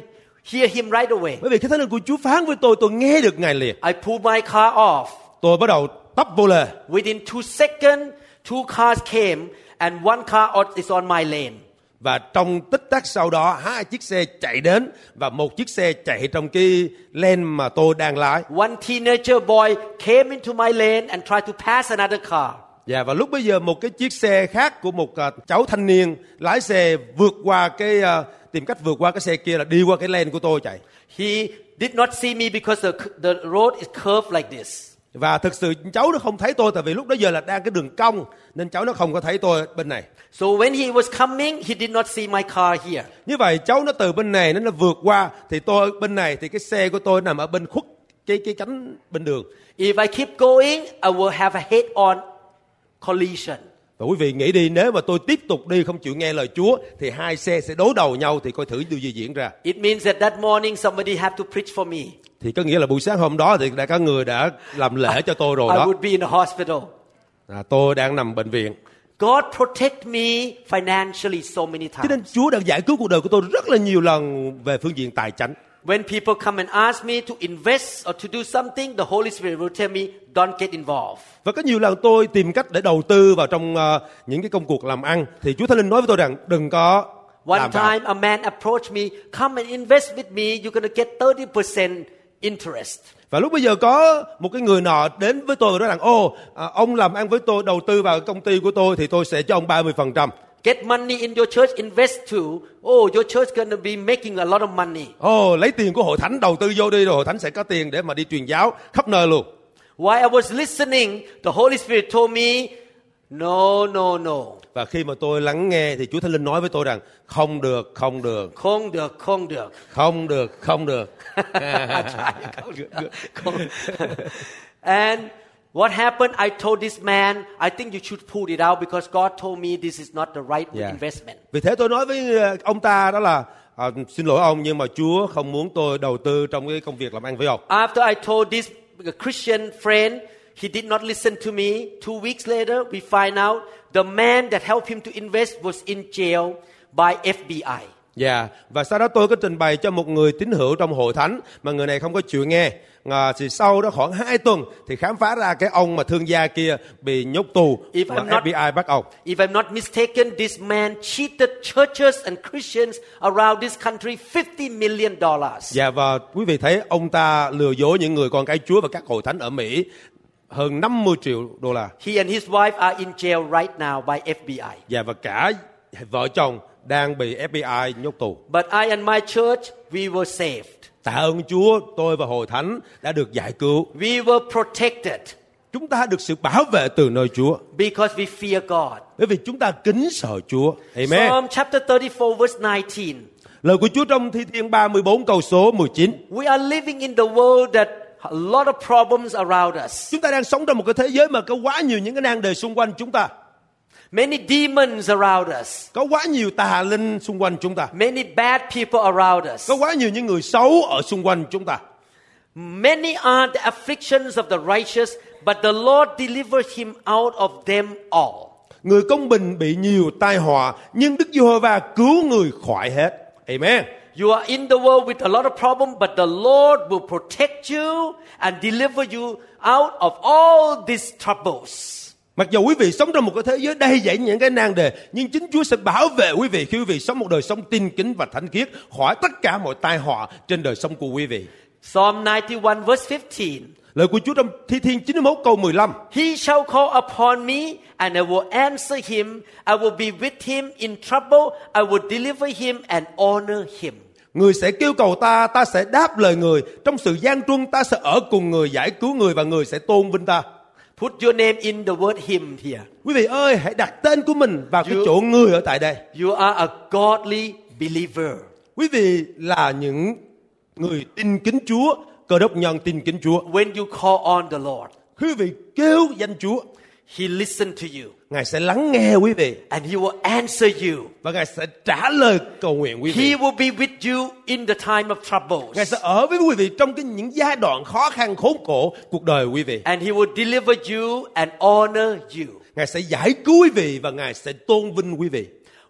hear Him right away. Bởi vì cái thánh linh của Chúa phán với tôi, tôi nghe được Ngài liền. I pulled my car off. Tôi bắt đầu tấp vô lề. Within two seconds, two cars came, and one car is on my lane. Và trong tích tắc sau đó hai chiếc xe chạy đến và một chiếc xe chạy trong cái lane mà tôi đang lái. One teenager boy came into my lane and tried to pass another car. Và vào lúc bây giờ một cái chiếc xe khác của một à, cháu thanh niên lái xe vượt qua cái à, tìm cách vượt qua cái xe kia là đi qua cái lane của tôi chạy. He did not see me because the, the road is curved like this. Và thực sự cháu nó không thấy tôi tại vì lúc đó giờ là đang cái đường cong nên cháu nó không có thấy tôi bên này. So when he was coming, he did not see my car here. Như vậy cháu nó từ bên này nó nó vượt qua thì tôi bên này thì cái xe của tôi nằm ở bên khuất cái cái cánh bên đường. If I keep going, I will have a head-on collision. Và quý vị nghĩ đi nếu mà tôi tiếp tục đi không chịu nghe lời Chúa thì hai xe sẽ đối đầu nhau thì coi thử điều gì diễn ra. It means that that morning somebody had to preach for me. Thì có nghĩa là buổi sáng hôm đó thì đã có người đã làm lễ cho tôi rồi I đó. would be in the hospital. À, tôi đang nằm bệnh viện. God protect me financially so many Cho nên times. Chúa đã giải cứu cuộc đời của tôi rất là nhiều lần về phương diện tài chính. When people come and ask me to invest or to do something, the Holy Spirit will tell me, don't get involved. Và có nhiều lần tôi tìm cách để đầu tư vào trong ờ, những cái công cuộc làm ăn thì Chúa Thánh Linh nói với tôi rằng đừng có One làm vào. time, a man approached me, come and invest with me, you're going to get 30% interest. Và lúc bây giờ có một cái người nọ đến với tôi và nói rằng ô à, ông làm ăn với tôi đầu tư vào công ty của tôi thì tôi sẽ cho ông 30%. Get money in your church, invest too. Oh, your church going to be making a lot of money. Ồ lấy tiền của hội thánh đầu tư vô đi rồi hội thánh sẽ có tiền để mà đi truyền giáo khắp nơi luôn. While I was listening, the Holy Spirit told me, no, no, no. Và khi mà tôi lắng nghe thì Chúa Thánh Linh nói với tôi rằng không được, không được, Không được, không được. không được, không được. (laughs) And what happened? I told this man, I think you should pull it out because God told me this is not the right Yeah. investment. Vì thế tôi nói với ông ta đó là à, xin lỗi ông nhưng mà Chúa không muốn tôi đầu tư trong cái công việc làm ăn với ông. After I told this Christian friend, he did not listen to me. Two weeks later, we find out the man that helped him to invest was in jail by FBI. Dạ, và sau đó tôi có trình bày cho một người tín hữu trong hội thánh mà người này không có chịu nghe. À, thì sau đó khoảng 2 tuần thì khám phá ra cái ông mà thương gia kia bị nhốt tù If và I'm not- FBI bắt ông. If I'm not mistaken, this man cheated churches and Christians around this country 50 million dollars. Dạ và quý vị thấy ông ta lừa dối những người con cái Chúa và các hội thánh ở Mỹ hơn 50 triệu đô la. He and his wife are in jail right now by FBI. Dạ và cả vợ chồng đang bị FBI nhốt tù. But I and my church, we were saved. Tạ ơn Chúa, tôi và hội thánh đã được giải cứu. We were protected Chúng ta được sự bảo vệ từ nơi Chúa. because we fear God. Bởi vì chúng ta kính sợ Chúa. Amen. Psalm chapter 34, verse 19. Lời của Chúa trong Thi Thiên 34 câu số 19. We are living in the world that a lot of problems around us. Chúng ta đang sống trong một cái thế giới mà có quá nhiều những cái nan đề xung quanh chúng ta. Many demons around us. Có quá nhiều tà linh xung quanh chúng ta. Many bad people around us. Có quá nhiều những người xấu ở xung quanh chúng ta. Many are the afflictions of the righteous, but the Lord delivered him out of them all. Người công bình bị nhiều tai họa, nhưng Đức Giê-hô-va cứu người khỏi hết. Amen. You are in the world with a lot of problems, but the Lord will protect you and deliver you out of all these troubles. Mặc dù quý vị sống trong một cái thế giới đầy dẫy những cái nan đề, nhưng chính Chúa sẽ bảo vệ quý vị khi quý vị sống một đời sống tin kính và thánh khiết khỏi tất cả mọi tai họa trên đời sống của quý vị. Psalm 91 verse 15. Lời của Chúa trong Thi Thiên 91 câu 15. He shall call upon me and I will answer him. I will be with him in trouble. I will deliver him and honor him. Người sẽ kêu cầu ta, ta sẽ đáp lời người. Trong sự gian truân ta sẽ ở cùng người giải cứu người và người sẽ tôn vinh ta. Put your name in the word him here. Quý vị ơi, hãy đặt tên của mình vào cái Chúa- chỗ người ở tại đây. You are a godly believer. Quý vị là những người tin kính Chúa, cơ đốc nhân tin kính Chúa. When you call on the Lord, Quý vị kêu danh Chúa, he listen to you Ngài sẽ lắng nghe quý vị and he will answer you. và Ngài sẽ trả lời cầu nguyện quý He vị. will be with you in the time of troubles. Ngài sẽ ở với quý vị trong cái những giai đoạn khó khăn khốn khổ cuộc đời quý vị. And he will deliver you and honor you. Ngài sẽ giải cứu quý vị và Ngài sẽ tôn vinh quý vị.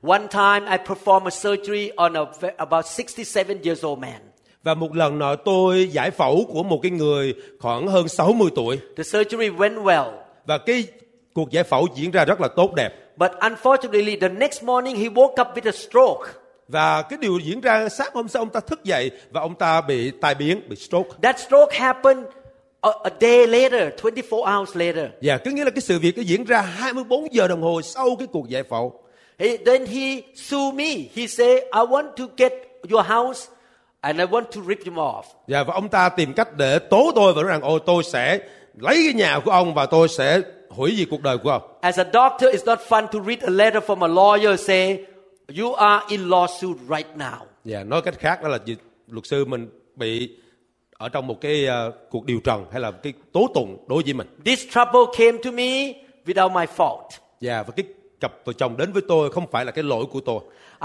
One time I performed a surgery on a about 67 years old man. Và một lần nọ tôi giải phẫu của một cái người khoảng hơn 60 tuổi The surgery went well, và cái cuộc giải phẫu diễn ra rất là tốt đẹp. but unfortunately, the next morning he woke up with a stroke. Và cái điều diễn ra sáng hôm sau ông ta thức dậy và ông ta bị tai biến, bị stroke. That stroke happened a, a day later, 24 hours later. Và cứ nghĩa là cái sự việc nó diễn ra 24 giờ đồng hồ sau cái cuộc giải phẫu. He, then he sued me. He said, I want to get your house and I want to rip you off. Dạ, và ông ta tìm cách để tố tôi và nói rằng ôi tôi sẽ lấy cái nhà của ông và tôi sẽ hủy diệt cuộc đời của ông. As a doctor, it's not fun to read a letter from a lawyer say, you are in lawsuit right now. Dạ, nói cách khác đó là luật sư mình bị ở trong một cái ờ, cuộc điều trần hay là cái tố tụng đối với mình. This trouble came to me without my fault. Dạ, và cái cặp vợ chồng đến với tôi không phải là cái lỗi của tôi.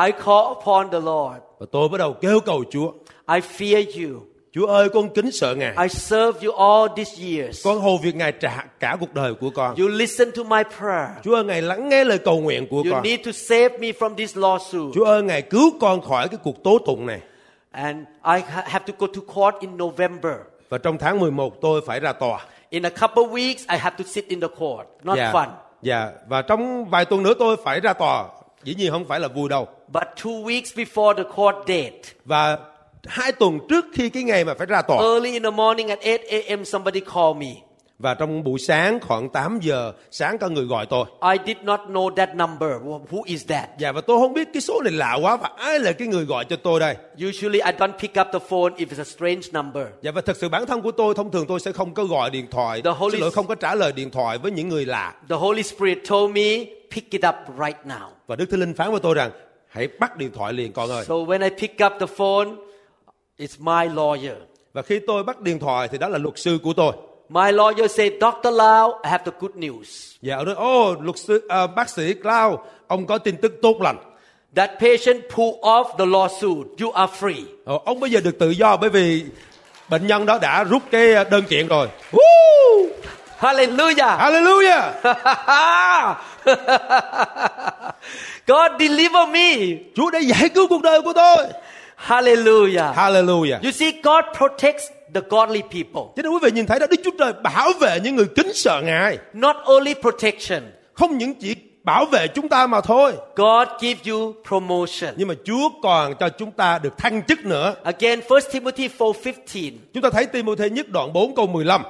I call upon the Lord. Và tôi bắt đầu kêu cầu Chúa. I fear you. Chúa ơi con kính sợ Ngài. I serve you all these years. Con hầu việc Ngài trả cả cuộc đời của con. You listen to my prayer. Chúa ơi Ngài lắng nghe lời cầu nguyện của You con. need to save me from this lawsuit. Chúa ơi Ngài cứu con khỏi cái cuộc tố tụng này. And I ha- have to go to court in November. Và trong tháng 11 tôi phải ra tòa. In a couple of weeks, I have to sit in the court. Not Dạ. fun. Dạ, và trong vài tuần nữa tôi phải ra tòa. Dĩ nhiên không phải là vui đâu. But two weeks before the court date, Và hai tuần trước khi cái ngày mà phải ra tòa early in the morning at 8 a.m., somebody called me. và trong buổi sáng khoảng 8 giờ sáng có người gọi tôi. I did not know that number. Wh- Who is that? Dạ và tôi không biết cái số này lạ quá và ai là cái người gọi cho tôi đây. Usually, I don't pick up the phone if it's a strange number. Dạ và thật sự bản thân của tôi thông thường tôi sẽ không có gọi điện thoại, The Holy- xin lỗi không có trả lời điện thoại với những người lạ. The Holy Spirit told me, pick it up right now. Và Đức Thánh Linh phán với tôi rằng hãy bắt điện thoại liền con ơi. So when I pick up the phone, it's my lawyer. Và khi tôi bắt điện thoại thì đó là luật sư của tôi. My lawyer said, Dr. Lau, I have the good news. Dạ ông nói, ô luật sư à, bác sĩ Cloud, ông có tin tức tốt lành. That patient pulled off the lawsuit. You are free. Ờ, ông bây giờ được tự do bởi vì bệnh nhân đó đã rút cái ờ, đơn kiện rồi. Woo! Hallelujah. Hallelujah! (laughs) God deliver me. Chúa đã giải cứu cuộc đời của tôi. Hallelujah. Hallelujah. You see, God protects the godly people. Cho nên quý vị nhìn thấy đó Đức Chúa Trời bảo vệ những người kính sợ Ngài. Not only protection, Không những chỉ bảo vệ chúng ta mà thôi. God gives you promotion. Nhưng mà Chúa còn cho chúng ta được thăng chức nữa. Again, 1 Timothy 4:15. Chúng ta thấy Timothy nhất đoạn 4 câu 15.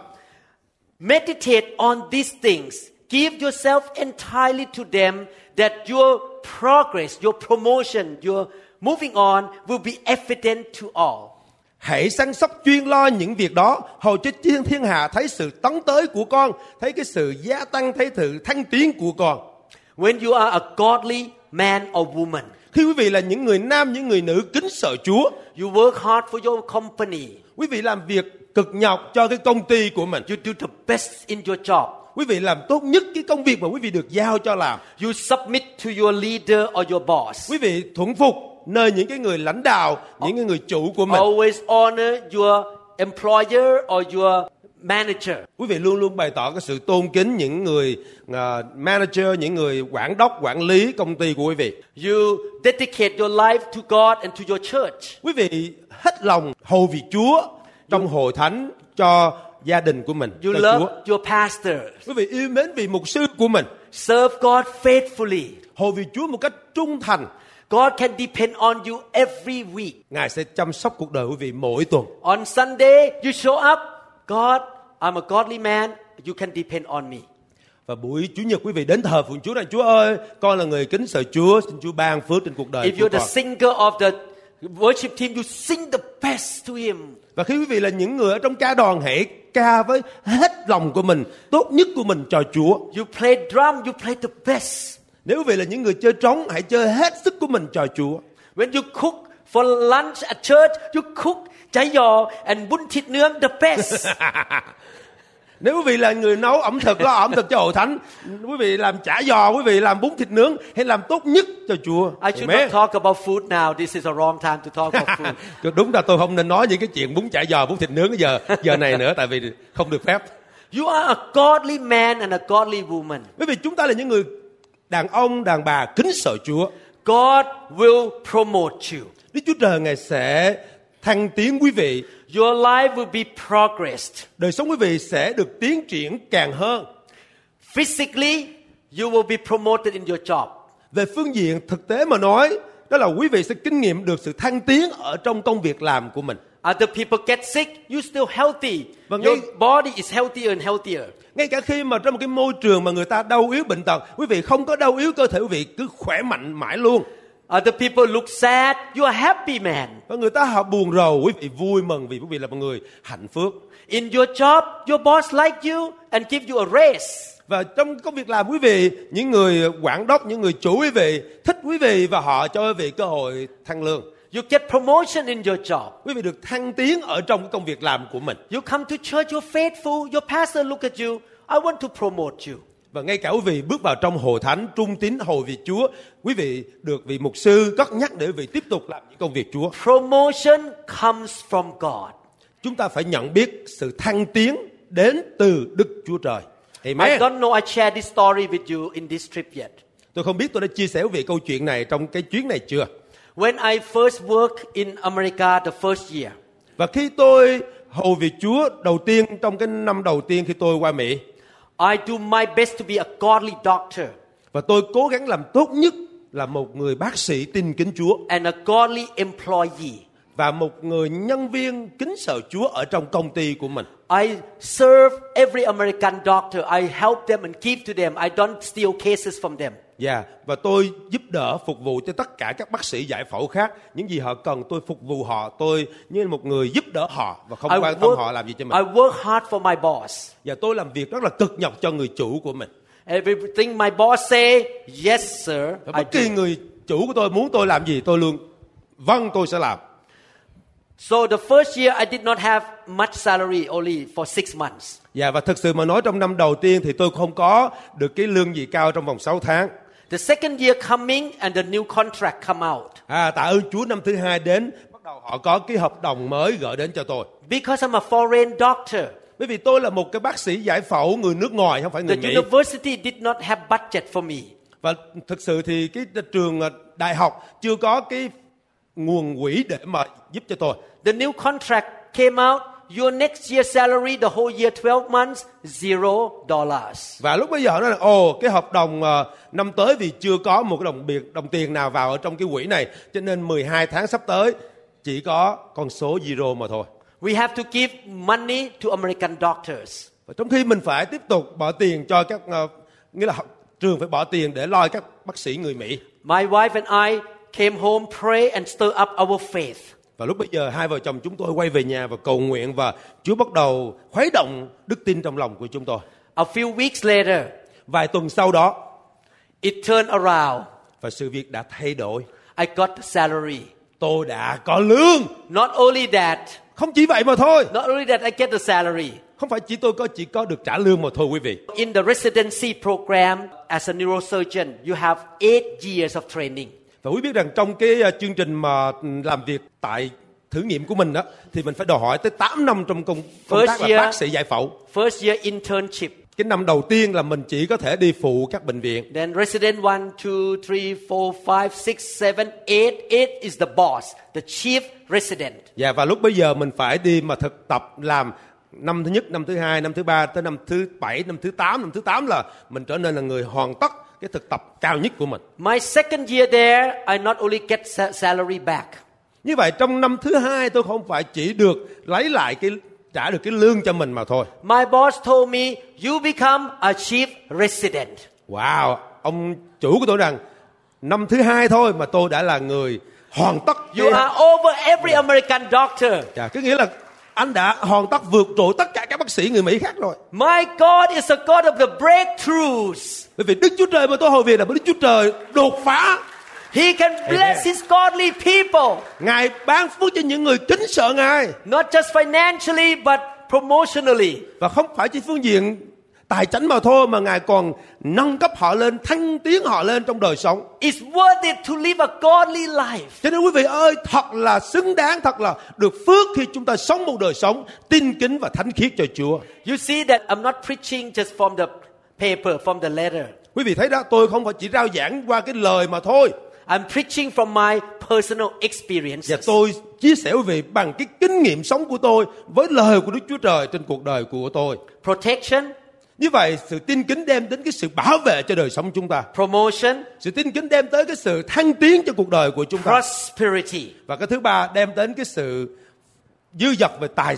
Meditate on these things. Give yourself entirely to them that your progress, your promotion, your moving on will be evident to all. Hãy săn sóc chuyên lo những việc đó, hầu cho thiên thiên hạ thấy sự tấn tới của con, thấy cái sự gia tăng, thấy sự thăng tiến của con. When you are a godly man or woman, Khi quý vị là những người nam, những người nữ kính sợ Chúa, you work hard for your company, quý vị làm việc cực nhọc cho cái công ty của mình. you do the best in your job, Quý vị làm tốt nhất cái công việc mà quý vị được giao cho làm. you submit to your leader or your boss. Quý vị thuận phục nơi những cái người lãnh đạo, những cái người chủ của mình. Always honor your employer or your manager. Quý vị luôn luôn bày tỏ cái sự tôn kính những người à, manager, những người quản đốc, quản lý công ty của quý vị. You dedicate your life to God and to your church. Quý vị hết lòng hầu việc Chúa trong hội thánh cho gia đình của mình, You love Chúa. your pastor. Quý vị yêu mến vị mục sư của mình, Serve God faithfully. hầu việc Chúa một cách trung thành. God can depend on you every week. Ngài sẽ chăm sóc cuộc đời quý vị mỗi tuần. On Sunday, you show up. God, I'm a godly man. You can depend on me. Và buổi Chủ nhật quý vị đến thờ phượng Chúa này, Chúa ơi, con là người kính sợ Chúa, xin Chúa ban phước trên cuộc đời If you're the singer of the worship team, you sing the best to Him. Và khi quý vị là những người ở trong ca đoàn hãy ca với hết lòng của mình, tốt nhất của mình cho Chúa. You play drum, you play the best. Nếu quý vị là những người chơi trống, hãy chơi hết sức của mình cho Chúa. When you cook for lunch at church, you cook chai giò and bún thịt nướng the best. (laughs) Nếu quý vị là người nấu ẩm thực, lo ẩm thực cho hội thánh, quý vị làm chả giò, quý vị làm bún thịt nướng, hãy làm tốt nhất cho Chúa. I should Amen. not talk about food now. This is a wrong time to talk about food. (laughs) Đúng là tôi không nên nói những cái chuyện bún chả giò, bún thịt nướng giờ giờ này nữa, tại vì không được phép. You are a godly man and a godly woman. Bởi vì chúng ta là những người đàn ông, đàn bà kính sợ Chúa. God will promote you. Đức Chúa Trời Ngài sẽ thăng tiến quý vị. Your life will be progressed. Đời sống quý vị sẽ được tiến triển càng hơn. Physically, you will be promoted in your job. Về phương diện thực tế mà nói, đó là quý vị sẽ kinh nghiệm được sự thăng tiến ở trong công việc làm của mình. Other people get sick, you still healthy. Your ngay- body is healthier and healthier. Ngay cả khi mà trong một cái môi trường mà người ta đau yếu bệnh tật, quý vị không có đau yếu cơ thể quý vị cứ khỏe mạnh mãi luôn. Other people look sad, you are happy man. Và người ta họ buồn rầu, quý vị vui mừng vì quý vị là một người hạnh phúc. In your job, your boss like you and give you a raise. Và trong công việc làm quý vị, những người quản đốc, những người chủ quý vị thích quý vị và họ cho quý vị cơ hội thăng lương. You get promotion in your job. Quý vị được thăng tiến ở trong cái công việc làm của mình. You come to church, you're faithful. Your pastor look at you. I want to promote you. Và ngay cả quý vị bước vào trong hội thánh trung tín hồi vị Chúa, quý vị được vị mục sư cất nhắc để vị tiếp tục làm những công việc Chúa. Promotion comes from God. Chúng ta phải nhận biết sự thăng tiến đến từ Đức Chúa Trời. I Amen. don't know I shared this story with you in this trip yet. Tôi không biết tôi đã chia sẻ với vị câu chuyện này trong cái chuyến này chưa. When I first worked in America the first year, Và khi tôi hầu việc Chúa đầu tiên trong cái năm đầu tiên khi tôi qua Mỹ I do my best to be a godly doctor và tôi cố gắng làm tốt nhất là một người bác sĩ tin kính Chúa and a godly employee. và một người nhân viên kính sợ Chúa ở trong công ty của mình. I serve every American doctor. I help them and give to them. I don't steal cases from them. Dạ, và tôi giúp đỡ phục vụ cho tất cả các bác sĩ giải phẫu khác. Những gì họ cần tôi phục vụ họ. Tôi như một người giúp đỡ họ và không I quan tâm work, họ làm gì cho I mình. work hard for my boss. Và tôi làm việc rất là cực nhọc cho người chủ của mình. Everything my boss say, yes sir, Và I bất kỳ người chủ của tôi muốn tôi làm gì tôi luôn vâng tôi sẽ làm. So the first year I did not have much salary, only for six months. Dạ và thực sự mà nói trong năm đầu tiên thì tôi không có được cái lương gì cao trong vòng 6 tháng. The second year coming and the new contract come out. À tạ ơn Chúa năm thứ hai đến bắt đầu họ có cái hợp đồng mới gửi đến cho tôi. Because I'm a foreign doctor, Bởi vì tôi là một cái bác sĩ giải phẫu người nước ngoài không phải the người Mỹ. university did not have budget for me. Và thực sự thì cái trường ờ, đại học chưa có cái nguồn quỹ để mà giúp cho tôi. The new contract came out. Your next year salary, the whole year, 12 months, zero dollars. Và lúc bây giờ nó là ồ cái hợp đồng ờ, năm tới vì chưa có một cái đồng biệt đồng tiền nào vào ở trong cái quỹ này cho nên 12 tháng sắp tới chỉ có con số zero mà thôi. We have to give money to American doctors. Và trong khi mình phải tiếp tục bỏ tiền cho các ờ, nghĩa là trường phải bỏ tiền để lo các bác sĩ người Mỹ. My wife and I came home, pray and stir up our faith. Và lúc bây giờ hai vợ chồng chúng tôi quay về nhà và cầu nguyện và Chúa bắt đầu khuấy động đức tin trong lòng của chúng tôi. A few weeks later, Vài tuần sau đó it turned around. và sự việc đã thay đổi. I got the salary. Tôi đã có lương. Not only that, Không chỉ vậy mà thôi. not only that, I get the salary. Không phải chỉ tôi có chỉ có được trả lương mà thôi quý vị. In the residency program, as a neurosurgeon, you have eight years of training. Và quý biết rằng trong cái uh, chương trình mà làm việc tại thử nghiệm của mình đó thì mình phải đòi hỏi tới 8 năm trong công, công First tác là year- bác sĩ giải phẫu. First year internship. Cái năm đầu tiên là mình chỉ có thể đi phụ các bệnh viện. Then resident one, two, three, four, five, six, seven, eight. Eight is the boss, the chief resident. Dạ và lúc bây giờ mình phải đi mà thực tập làm năm thứ nhất, năm thứ hai, năm thứ ba tới năm thứ bảy, năm thứ tám, năm thứ tám là mình trở nên là người hoàn tất cái thực tập cao nhất của mình. My second year there, I not only get sa- salary back, Như vậy trong năm thứ hai tôi không phải chỉ được lấy lại cái trả được cái lương cho mình mà thôi. my boss told me, you become a chief resident. Wow, ông chủ của tôi rằng năm thứ hai thôi mà tôi đã là người hoàn tất. You are over every American doctor. Dạ, cái nghĩa là anh đã hoàn tất vượt trội tất cả các bác sĩ người Mỹ khác rồi. My God is a God of the breakthroughs. Bởi vì Đức Chúa Trời mà tôi hồi về là Đức Chúa Trời đột phá. He can bless his godly people, Ngài ban phước cho những người kính sợ Ngài. not just financially, but promotionally. Và không phải chỉ phương diện tài chánh mà thôi mà Ngài còn nâng cấp họ lên, thăng tiến họ lên trong đời sống. It's worth it to live a godly life. Cho nên quý vị ơi, thật là xứng đáng, thật là được phước khi chúng ta sống một đời sống tin kính và thánh khiết cho Chúa. You see that I'm not preaching just from the paper, from the letter. Quý vị thấy đó, tôi không phải chỉ rao giảng qua cái lời mà thôi. I'm preaching from my personal Và experiences. tôi chia sẻ quý vị bằng cái kinh nghiệm sống của tôi với lời của Đức Chúa Trời trên cuộc đời của tôi. Protection, Như vậy, sự tin kính đem đến cái sự bảo vệ cho đời sống chúng ta. promotion, Sự tin kính đem tới cái sự thăng tiến cho cuộc đời của chúng ta. prosperity. Và cái thứ ba đem đến cái sự dư dật về tài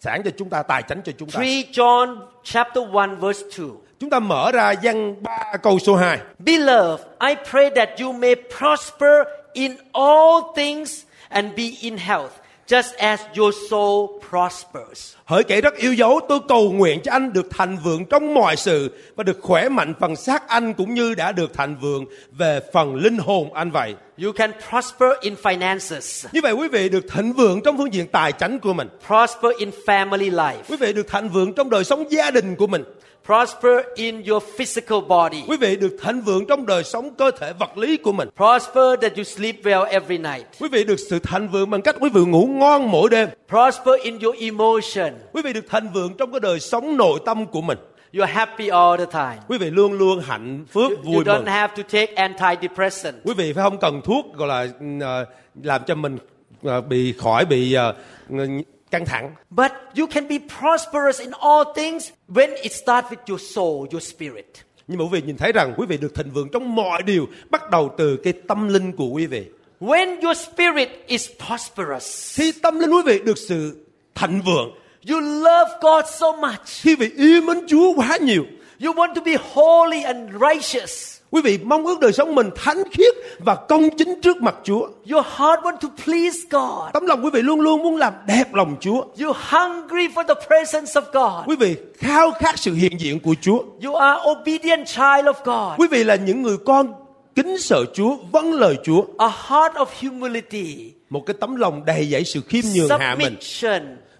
sản cho chúng ta, tài chánh cho chúng ta. 3 John chapter 1 verse 2. Chúng ta mở ra văn 3 câu số 2. Beloved, I pray that you may prosper in all things and be in health, just as your soul prospers. Hỡi kẻ rất yêu dấu, tôi cầu nguyện cho anh được thành vượng trong mọi sự và được khỏe mạnh phần xác anh cũng như đã được thành vượng về phần linh hồn anh vậy. You can prosper in finances, Như vậy quý vị được thịnh vượng trong phương diện tài chánh của mình. prosper in family life, Quý vị được thịnh vượng trong đời sống gia đình của mình. Prosper in your physical body, Quý vị được thịnh vượng trong đời sống cơ thể vật lý của mình. prosper that you sleep well every night, Quý vị được sự thịnh vượng bằng cách quý vị ngủ ngon mỗi đêm. prosper in your emotion. Quý vị được thịnh vượng trong cái đời sống nội tâm của mình. You're happy all the time. Quý vị luôn luôn hạnh phúc, You, vui you don't mừng. have to take antidepressant. Quý vị phải không cần thuốc gọi là ờ, làm cho mình ờ, bị khỏi bị ờ, căng thẳng. But you can be prosperous in all things when it starts with your soul, your spirit. Nhưng mà quý vị nhìn thấy rằng quý vị được thịnh vượng trong mọi điều bắt đầu từ cái tâm linh của quý vị. When your spirit is prosperous, Khi tâm linh quý vị được sự thịnh vượng, you love God so much. khi vị yêu mến Chúa quá nhiều, You want to be holy and righteous. Quý vị mong ước đời sống mình thánh khiết và công chính trước mặt Chúa. Your heart want to please God. Tấm lòng quý vị luôn luôn muốn làm đẹp lòng Chúa. You're hungry for the presence of God. Quý vị khao khát sự hiện diện của Chúa. You are obedient child of God. Quý vị là những người con kính sợ Chúa, vâng lời Chúa. A heart of humility, Một cái tấm lòng đầy dẫy sự khiêm nhường hạ mình.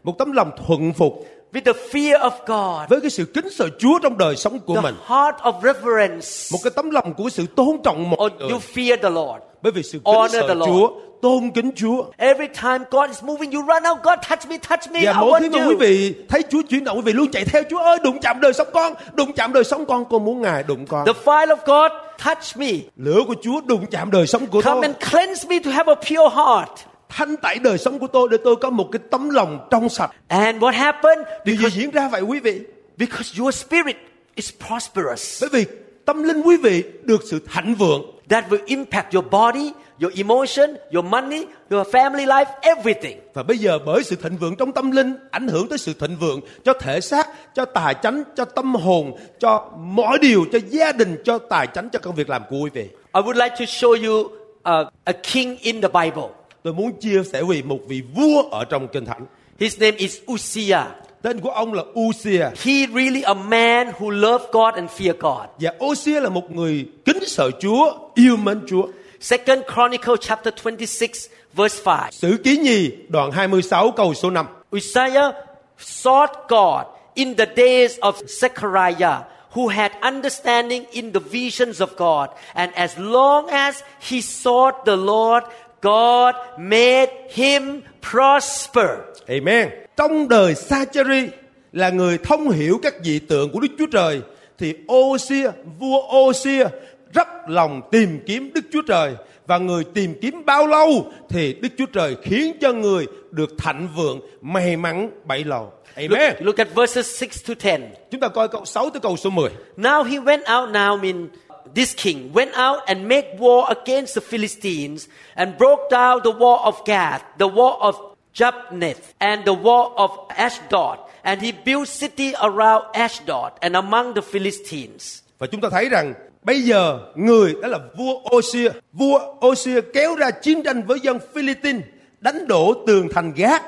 Một tấm lòng thuận phục with the fear of God, với cái sự kính sợ Chúa trong đời sống của the mình. heart of reverence. Một cái tấm lòng của sự tôn trọng mọi Or người. you fear the Lord. Bởi vì sự honor kính the sợ Lord. Chúa, tôn kính Chúa. Every time God is moving, you run out. God, touch me, touch me. Và mỗi khi mà quý vị thấy Chúa chuyển động, quý vị luôn chạy theo Chúa ơi, đụng chạm đời sống con, đụng chạm đời sống con, con muốn Ngài đụng con. The fire of God, touch me. Lửa của Chúa đụng chạm đời sống của Come tôi. and cleanse me to have a pure heart. Thanh tẩy đời sống của tôi để tôi có một cái tấm lòng trong sạch. And what happened? Điều gì Because, diễn ra vậy quý vị? because your spirit is prosperous. Bởi vì tâm linh quý vị được sự thạnh vượng That will impact your body, your emotion, your money, your family life, everything. và bây giờ bởi sự thịnh vượng trong tâm linh ảnh hưởng tới sự thịnh vượng cho thể xác, cho tài chánh, cho tâm hồn, cho mọi điều, cho gia đình, cho tài chánh, cho công việc làm của quý vị. I would like to show you uh, a king in the Bible. Tôi muốn chia sẻ vì một vị vua ở trong kinh thánh. His name is Uzziah. Tên của ông là Uzia. He really a man who loved God and feared God. Và Uzia là một người kính sợ Chúa, yêu mến Chúa. Second Chronicle chapter 26 verse 5. Sử ký nhì đoạn 26 câu số 5. Uzziah sought God in the days of Zechariah, who had understanding in the visions of God. And as long as he sought the Lord, God made him prosper. Amen. Trong đời Sacheri là người thông hiểu các dị tượng của Đức Chúa Trời thì Ô-xia, vua Ô-xia rất lòng tìm kiếm Đức Chúa Trời và người tìm kiếm bao lâu thì Đức Chúa Trời khiến cho người được thạnh vượng, may mắn bấy lâu. Amen. Look, look at verses 6 to 10. Chúng ta coi câu 6 tới câu số 10. Now he went out now mean this king went out and made war against the Philistines and broke down the wall of Gath, the wall of Jabneth, and the wall of Ashdod. And he built city around Ashdod and among the Philistines. Và chúng ta thấy rằng bây giờ người đó là vua Osia, vua Osia kéo ra chiến tranh với dân Philippines, đánh đổ tường thành Gath,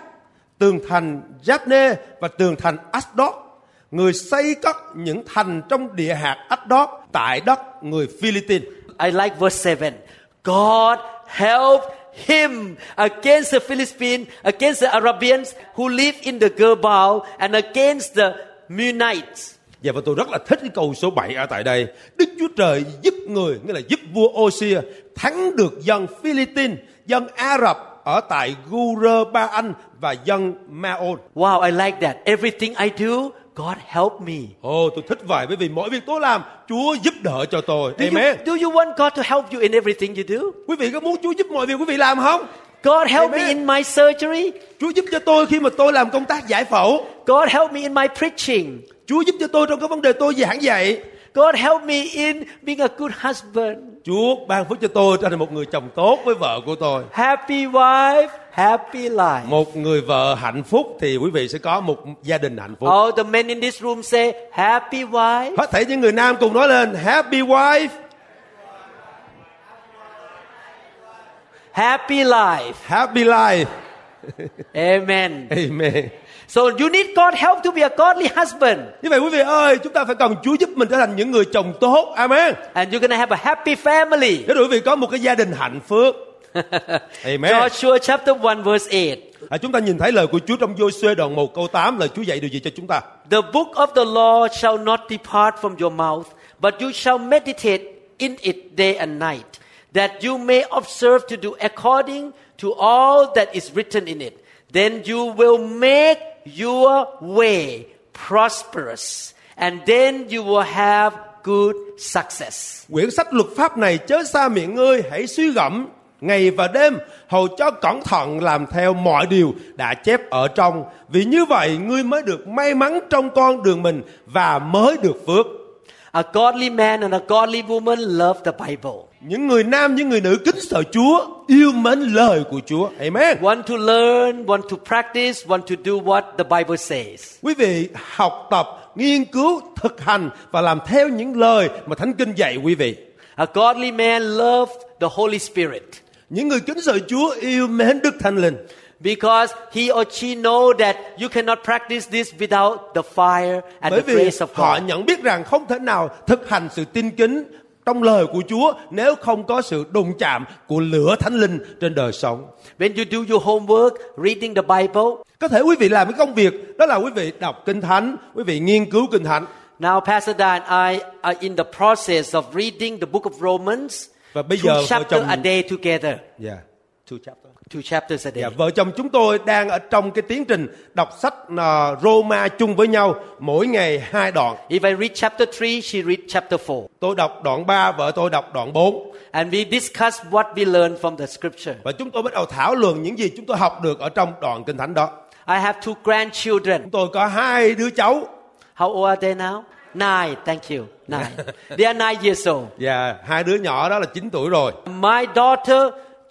tường thành Jabne và tường thành Ashdod. Người xây cất những thành trong địa hạt Ashdod tại đất người Philippines. I like verse 7. God helped him against the Philistines, against the Arabians who live in the Gerbal, and against the Munites. Dạ, Và tôi rất là thích cái câu số 7 ở tại đây. Đức Chúa Trời giúp người, nghĩa là giúp vua Ô-xia thắng được dân Philippines, dân Ả Rập ở tại Gur Ba Anh và dân Maon. Wow, I like that. Everything I do, God help me. Ồ, tôi thích vậy bởi vì mỗi việc tôi làm, Chúa giúp đỡ cho tôi. Do you, Amen. do you want God to help you in everything you do? Quý vị có muốn Chúa giúp mọi việc quý vị làm không? God help me Amen. in my surgery. Chúa giúp cho tôi khi mà tôi làm công tác giải phẫu. God help me in my preaching. Chúa giúp cho tôi trong cái vấn đề tôi giảng dạy. God help me in being a good husband. Chúa ban phước cho tôi trở thành một người chồng tốt với vợ của tôi. Happy wife, happy life. Một người vợ hạnh phúc thì quý vị sẽ có một gia đình hạnh phúc. All the men in this room say, happy wife, Hết thảy những người nam cùng nói lên Happy wife, happy life. happy life. Amen. Amen. So you need God help to be a godly husband. Như vậy quý vị ơi, chúng ta phải cần Chúa giúp mình trở thành những người chồng tốt. Amen. And you're going to have a happy family. Để quý vị có một cái gia đình hạnh phúc. (laughs) Amen. Joshua chapter 1 verse 8. À, chúng ta nhìn thấy lời của Chúa trong Giô-suê đoạn 1 câu 8 là Chúa dạy điều gì cho chúng ta? The book of the law shall not depart from your mouth, but you shall meditate in it day and night, that you may observe to do according to all that is written in it. Then you will make your way prosperous, and then you will have good success. Quyển sách luật pháp này chớ xa miệng ngươi hãy suy gẫm ngày và đêm hầu cho cẩn thận làm theo mọi điều đã chép ở trong. Vì như vậy ngươi mới được may mắn trong con đường mình và mới được phước. A godly man and a godly woman love the Bible. những người nam những người nữ kính sợ Chúa yêu mến lời của Chúa. Amen. Want to learn, want to practice, want to do what the Bible says. quý vị học tập nghiên cứu thực hành và làm theo những lời mà Thánh Kinh dạy quý vị. A godly man loves the Holy Spirit những người kính sợ Chúa yêu mến Đức Thánh Linh because he or she know that you cannot practice this without the fire and bởi the grace of họ God. nhận biết rằng không thể nào thực hành sự tin kính trong lời của Chúa nếu không có sự đụng chạm của lửa thánh linh trên đời sống. When you do your homework, reading the Bible, Có thể quý vị làm cái công việc đó là quý vị đọc kinh thánh, quý vị nghiên cứu kinh thánh now Pastor Da and I are in the process of reading the book of Romans, và bây two giờ vợ chồng a day together, Yeah, two chapter. two chapters a day. Dạ, vợ chồng chúng tôi đang ở trong cái tiến trình đọc sách à, Roma chung với nhau mỗi ngày hai đoạn. If I read chapter 3, she read chapter 4. Tôi đọc đoạn 3, vợ tôi đọc đoạn 4. And we discuss what we learned from the scripture. Và chúng tôi bắt đầu thảo luận những gì chúng tôi học được ở trong đoạn kinh thánh đó. I have two grandchildren. Chúng tôi có hai đứa cháu How old are they now? Nine. Thank you. Nine. (laughs) (laughs) they are nine years old. và hai đứa nhỏ đó là 9 tuổi rồi. My daughter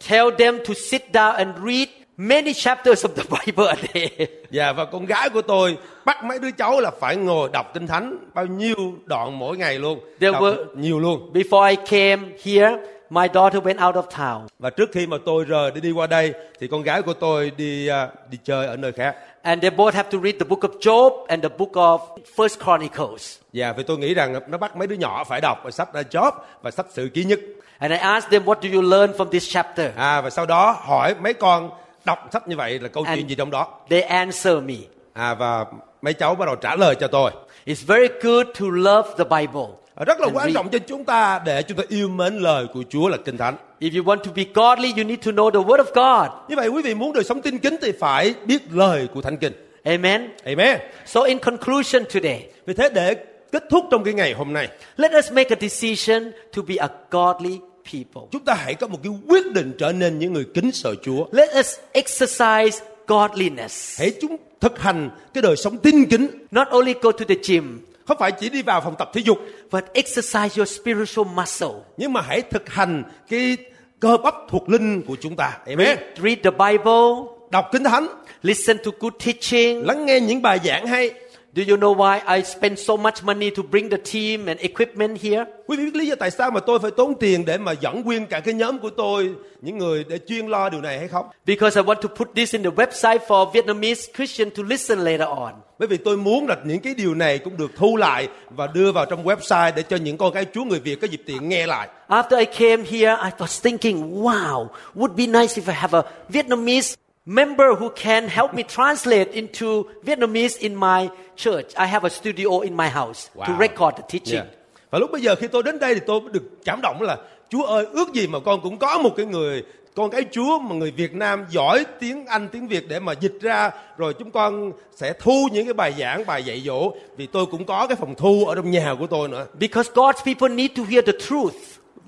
tell them to sit down and read many chapters of the Bible a day. (laughs) Dạ và con gái của tôi bắt mấy đứa cháu là phải ngồi đọc kinh thánh bao nhiêu đoạn mỗi ngày luôn. There Đọc were- nhiều luôn. Before I came here, my daughter went out of town. Và trước khi mà tôi rời để đi qua đây thì con gái của tôi đi à, đi chơi ở nơi khác. And they both have to read the book of Job and the book of First Chronicles. Dạ vì tôi nghĩ rằng nó bắt mấy đứa nhỏ phải đọc sách Job và sách Sử Ký Nhất. And I asked them, What do you learn from this chapter? À và sau đó hỏi mấy con đọc sách như vậy là câu And- chuyện gì trong đó. They answer me. À và mấy cháu bắt đầu trả lời cho tôi. It's very good to love the Bible. Rất là quan trọng cho chúng ta để chúng ta yêu mến lời của Chúa là kinh thánh. If you want to be godly, you need to know the Word of God. Như vậy quý vị muốn đời sống tin kính thì phải biết lời của Thánh Kinh. Amen. Amen. So, in conclusion today, Vì thế để kết thúc trong cái ngày hôm nay, let us make a decision to be a godly people. chúng ta hãy có một cái quyết định trở nên những người kính sợ Chúa. Let us exercise godliness. Hãy chúng thực hành cái đời sống tin kính, Not only go to the gym, không phải chỉ đi vào phòng tập thể dục, but exercise your spiritual muscle. nhưng mà hãy thực hành cái cơ bắp thuộc linh của chúng ta. Amen. Read the Bible, Đọc kinh thánh, listen to good teaching. lắng nghe những bài giảng hay. Do you know why I spend so much money to bring the team and equipment here? Quý vị biết lý do tại sao mà tôi phải tốn tiền để mà dẫn nguyên cả cái nhóm của tôi, những người để chuyên lo điều này hay không? Because I want to put this in the website for Vietnamese Christian to listen later on. Bởi vì tôi muốn là những cái điều này cũng được thu lại và đưa vào trong website để cho những con cái Chúa người Việt có dịp tiện nghe lại. After I came here, I was thinking, wow, would be nice if I have a Vietnamese member who can help me translate into Vietnamese in my church. I have a studio in my house to Wow. record the teaching. Yeah. Và lúc bây giờ khi tôi đến đây thì tôi được cảm động là Chúa ơi ước gì mà con cũng có một cái người con cái Chúa mà người Việt Nam giỏi tiếng Anh tiếng Việt để mà dịch ra rồi chúng con sẽ thu những cái bài giảng bài dạy dỗ vì tôi cũng có cái phòng thu ở trong nhà của tôi nữa. Because God's people need to hear the truth.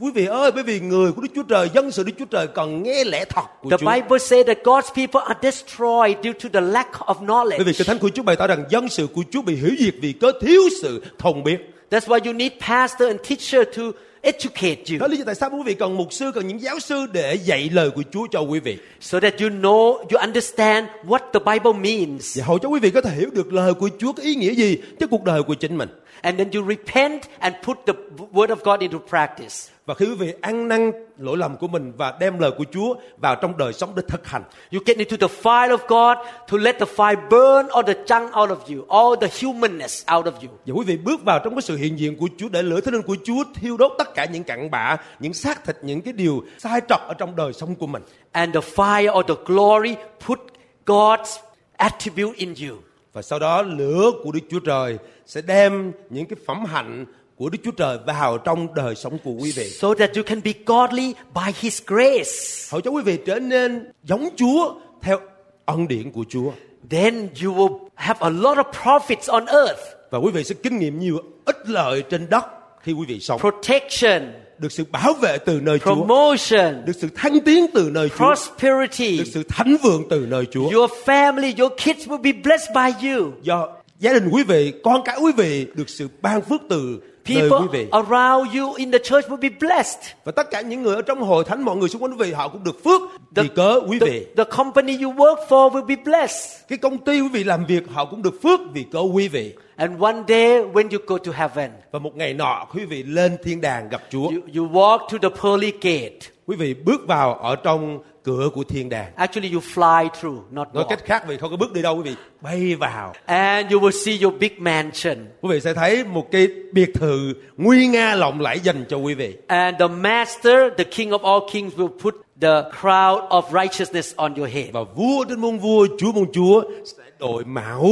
Quý vị ơi, bởi vì người của Đức Chúa Trời, dân sự Đức Chúa Trời cần nghe lẽ thật của The Chúa. Bible says that God's people are destroyed due to the lack of Bởi vì knowledge. Kinh Thánh của Chúa bày tỏ rằng dân sự của Chúa bị hủy diệt vì có thiếu sự thông biết. That's why you need pastor and teacher to educate Đó you là lý do tại sao quý vị cần mục sư, cần những giáo sư để dạy lời của Chúa cho quý vị. so that you know, you understand what the Bible means. Và hầu cho quý vị có thể hiểu được lời của Chúa có ý nghĩa gì cho cuộc đời của chính mình. And then you repent and put the word of God into practice. Và khi quý vị ăn năn lỗi lầm của mình và đem lời của Chúa vào trong đời sống để thực hành. You get into the fire of God to let the fire burn all the junk out of you, all the humanness out of you. Và quý vị bước vào trong cái sự hiện diện của Chúa để lửa thánh linh của Chúa thiêu đốt tất cả những cặn bã, những xác thịt, những cái điều sai trật ở trong đời sống của mình. And the fire or the glory put God's attribute in you. Và sau đó lửa của Đức Chúa Trời sẽ đem những cái phẩm hạnh của Đức Chúa Trời vào trong đời sống của quý vị. So that you can be godly by His grace. Hầu cho quý vị trở nên giống Chúa theo ân điển của Chúa. Then you will have a lot of profits on earth. Và quý vị sẽ kinh nghiệm nhiều ích lợi trên đất khi quý vị sống. Protection, Được sự bảo vệ từ nơi Chúa. promotion, Được sự thăng tiến từ nơi Chúa. prosperity. Được sự thánh vượng từ nơi Chúa. Your family, your kids will be blessed by you. Do gia đình quý vị, con cái quý vị được sự ban phước từ nơi quý People vị. around you in the church will be blessed. Và tất cả những người ở trong hội thánh, mọi người xung quanh quý vị họ cũng được phước vì cớ quý the, vị. the company you work for will be blessed. Cái công ty quý vị làm việc họ cũng được phước vì cớ quý vị. And one day when you go to heaven, Và một ngày nọ quý vị lên thiên đàng gặp Chúa. you, you walk to the pearly gate. Quý vị bước vào ở trong cửa của thiên đàng. Actually, you fly through, not Nói walk. cách khác vì không có bước đi đâu quý vị bay vào. And you will see your big mansion. Quý vị sẽ thấy một cái biệt thự nguy nga lộng lẫy dành cho quý vị. And the master, the king of all kings, will put the crown of righteousness on your head. Và vua trên muôn vua, chúa muôn chúa sẽ đội mão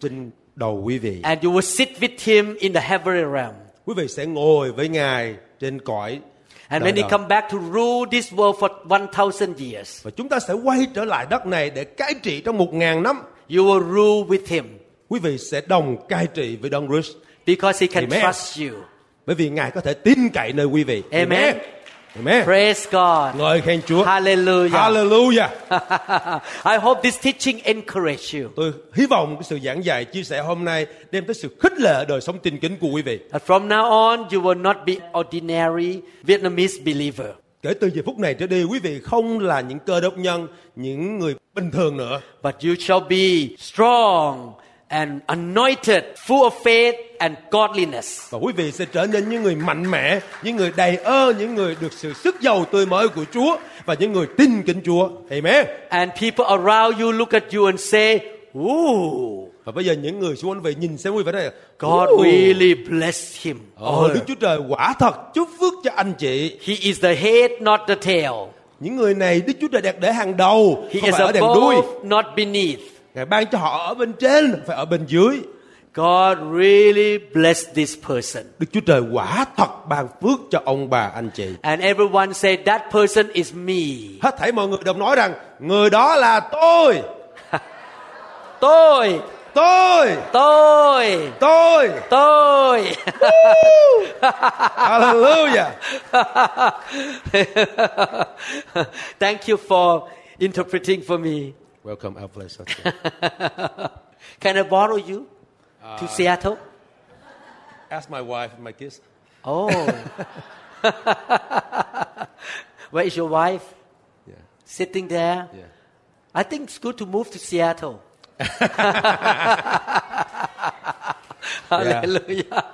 trên đầu quý vị. And you will sit with him in the heavenly realm. Quý vị sẽ ngồi với ngài trên cõi And when he come back to rule this world for 1,000 years, Và chúng ta sẽ quay trở lại đất này để cai trị trong một ngàn năm. you will rule with him Quý vị sẽ đồng cai trị với Đông Christ. because he can Amen. trust you. Bởi vì Ngài có thể tin cậy nơi quý vị. Amen. Amen. Praise God. Ngợi khen Chúa. Hallelujah. Hallelujah. (laughs) I hope this teaching encourage you. Tôi hy vọng cái sự giảng dạy chia sẻ hôm nay đem tới sự khích lệ đời sống tin kính của quý vị. That from now on, you will not be ordinary Vietnamese believer. Kể từ giờ phút này trở đi, quý vị không là những cơ đốc nhân, những người bình thường nữa. But you shall be strong and anointed, full of faith and godliness. Và quý vị sẽ trở nên những người mạnh mẽ, những người đầy ơn, những người được sự sức giàu tươi mới của Chúa và những người tin kính Chúa. Amen. And people around you look at you and say, Ooh, Và bây giờ những người xung quanh vậy nhìn xem quý vị nói God "Ồ, really blessed him. Ờ, Đức Chúa Trời quả thật chúc phước cho anh chị. He is the head, not the tail. Những người này Đức Chúa Trời đặt để hàng đầu, He không is phải ở đằng đuôi. above, not beneath. Ngài ban cho họ ở bên trên, phải ở bên dưới. God really blessed this person. Đức Chúa Trời quả thật ban phước cho ông bà anh chị. And everyone said, That person is me. Hết thảy mọi người đồng nói rằng người đó là tôi, (laughs) Tôi, tôi, tôi, tôi. tôi. Hallelujah. (laughs) Thank you for interpreting for me. Welcome our place. (laughs) Can I borrow you to uh, Seattle? Ask my wife and my kids. Oh. (laughs) Where is your wife? Yeah. Sitting there? Yeah. I think it's good to move to Seattle. (laughs) Hallelujah.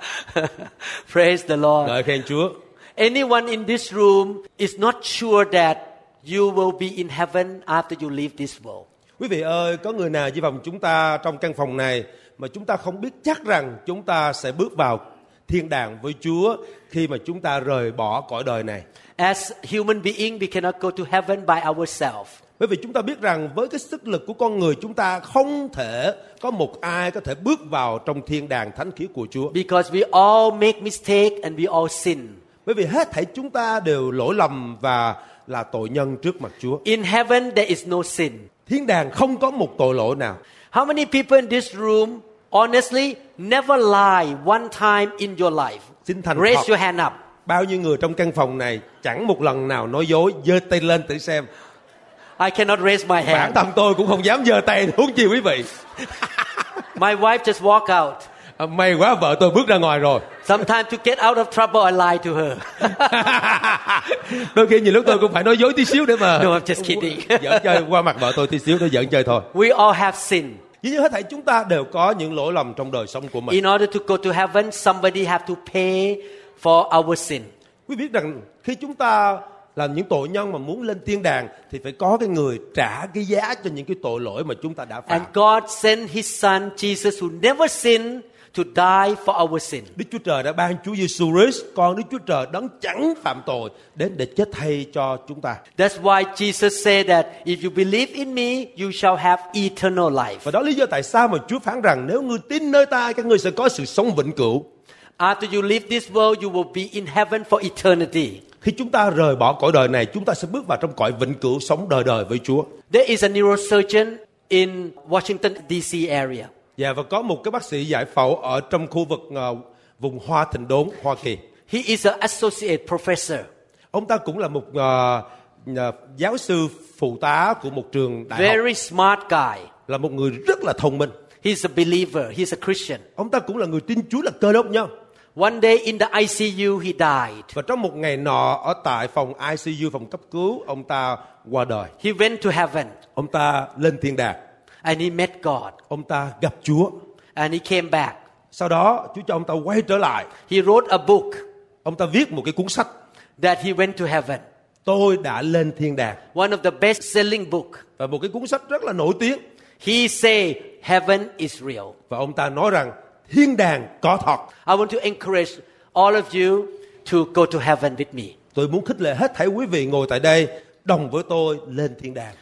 Praise the Lord. Ngợi khen Chúa. Anyone in this room is not sure that you will be in heaven after you leave this world. Quý vị ơi, có người nào với phòng chúng ta trong căn phòng này mà chúng ta không biết chắc rằng chúng ta sẽ bước vào thiên đàng với Chúa khi mà chúng ta rời bỏ cõi đời này. As human being, we cannot go to heaven by ourselves. Bởi vì chúng ta biết rằng với cái sức lực của con người chúng ta không thể có một ai có thể bước vào trong thiên đàng thánh khiết của Chúa. Because we all make mistake and we all sin. Bởi vì hết thảy chúng ta đều lỗi lầm và là tội nhân trước mặt Chúa. In heaven, there is no sin. Thiên đàng không có một tội lỗi nào. How many people in this room honestly never lie one time in your life? Xin thành Raise your hand up. Bao nhiêu người trong căn phòng này chẳng một lần nào nói dối, giơ tay lên thử xem. I cannot raise my Bản hand. thân tôi cũng không dám giơ tay huống chi quý vị. (laughs) My wife just walk out. À, May quá vợ tôi bước ra ngoài rồi. Sometimes to get out of trouble, I lie to her. (laughs) Đôi khi nhiều lúc tôi cũng phải nói dối tí xíu để mà No, I'm just kidding. giỡn chơi qua mặt vợ tôi tí xíu để giỡn chơi thôi. We all have sin. Dĩ nhiên hết thảy chúng ta đều có những lỗi lầm trong đời sống của mình. In order to go to heaven, somebody have to pay for our sin. Quý biết rằng khi chúng ta là những tội nhân mà muốn lên thiên đàng thì phải có cái người trả cái giá cho những cái tội lỗi mà chúng ta đã phạm. And God sent His Son Jesus, who never sinned, to die for our sin. Đức Chúa Trời đã ban Chúa Giêsu Christ, con Đức Chúa Trời đấng chẳng phạm tội đến để chết thay cho chúng ta. That's why Jesus said that if you believe in me, you shall have eternal life. Và đó lý do tại sao mà Chúa phán rằng nếu ngươi tin nơi ta, các ngươi sẽ có sự sống vĩnh cửu. After you leave this world, you will be in heaven for eternity. Khi chúng ta rời bỏ cõi đời này, chúng ta sẽ bước vào trong cõi vĩnh cửu sống đời đời với Chúa. There is a neurosurgeon in Washington, D.C. area. Dạ và có một cái bác sĩ giải phẫu ở trong khu vực ờ, vùng Hoa Thịnh Đốn, Hoa Kỳ. He is an associate professor. Ông ta cũng là một nhà giáo sư phụ tá của một trường đại học, Very smart guy. là một người rất là thông minh. He's a believer. He's a Christian. Ông ta cũng là người tin Chúa là cơ đốc nhân. One day in the ICU, he died. Và trong một ngày nọ ở tại phòng ICU phòng cấp cứu, ông ta qua đời. He went to heaven Ông ta lên thiên đàng. And he met God. Ông ta gặp Chúa. And he came back. Sau đó Chúa cho ông ta quay trở lại. He wrote a book Ông ta viết một cái cuốn sách. that he went to heaven. Tôi đã lên thiên đàng. One of the best selling book. Và một cái cuốn sách rất là nổi tiếng. He say heaven is real. Và ông ta nói rằng thiên đàng có thật. I want to encourage all of you to go to heaven with me. Tôi muốn khích lệ hết thảy quý vị ngồi tại đây đồng với tôi lên thiên đàng.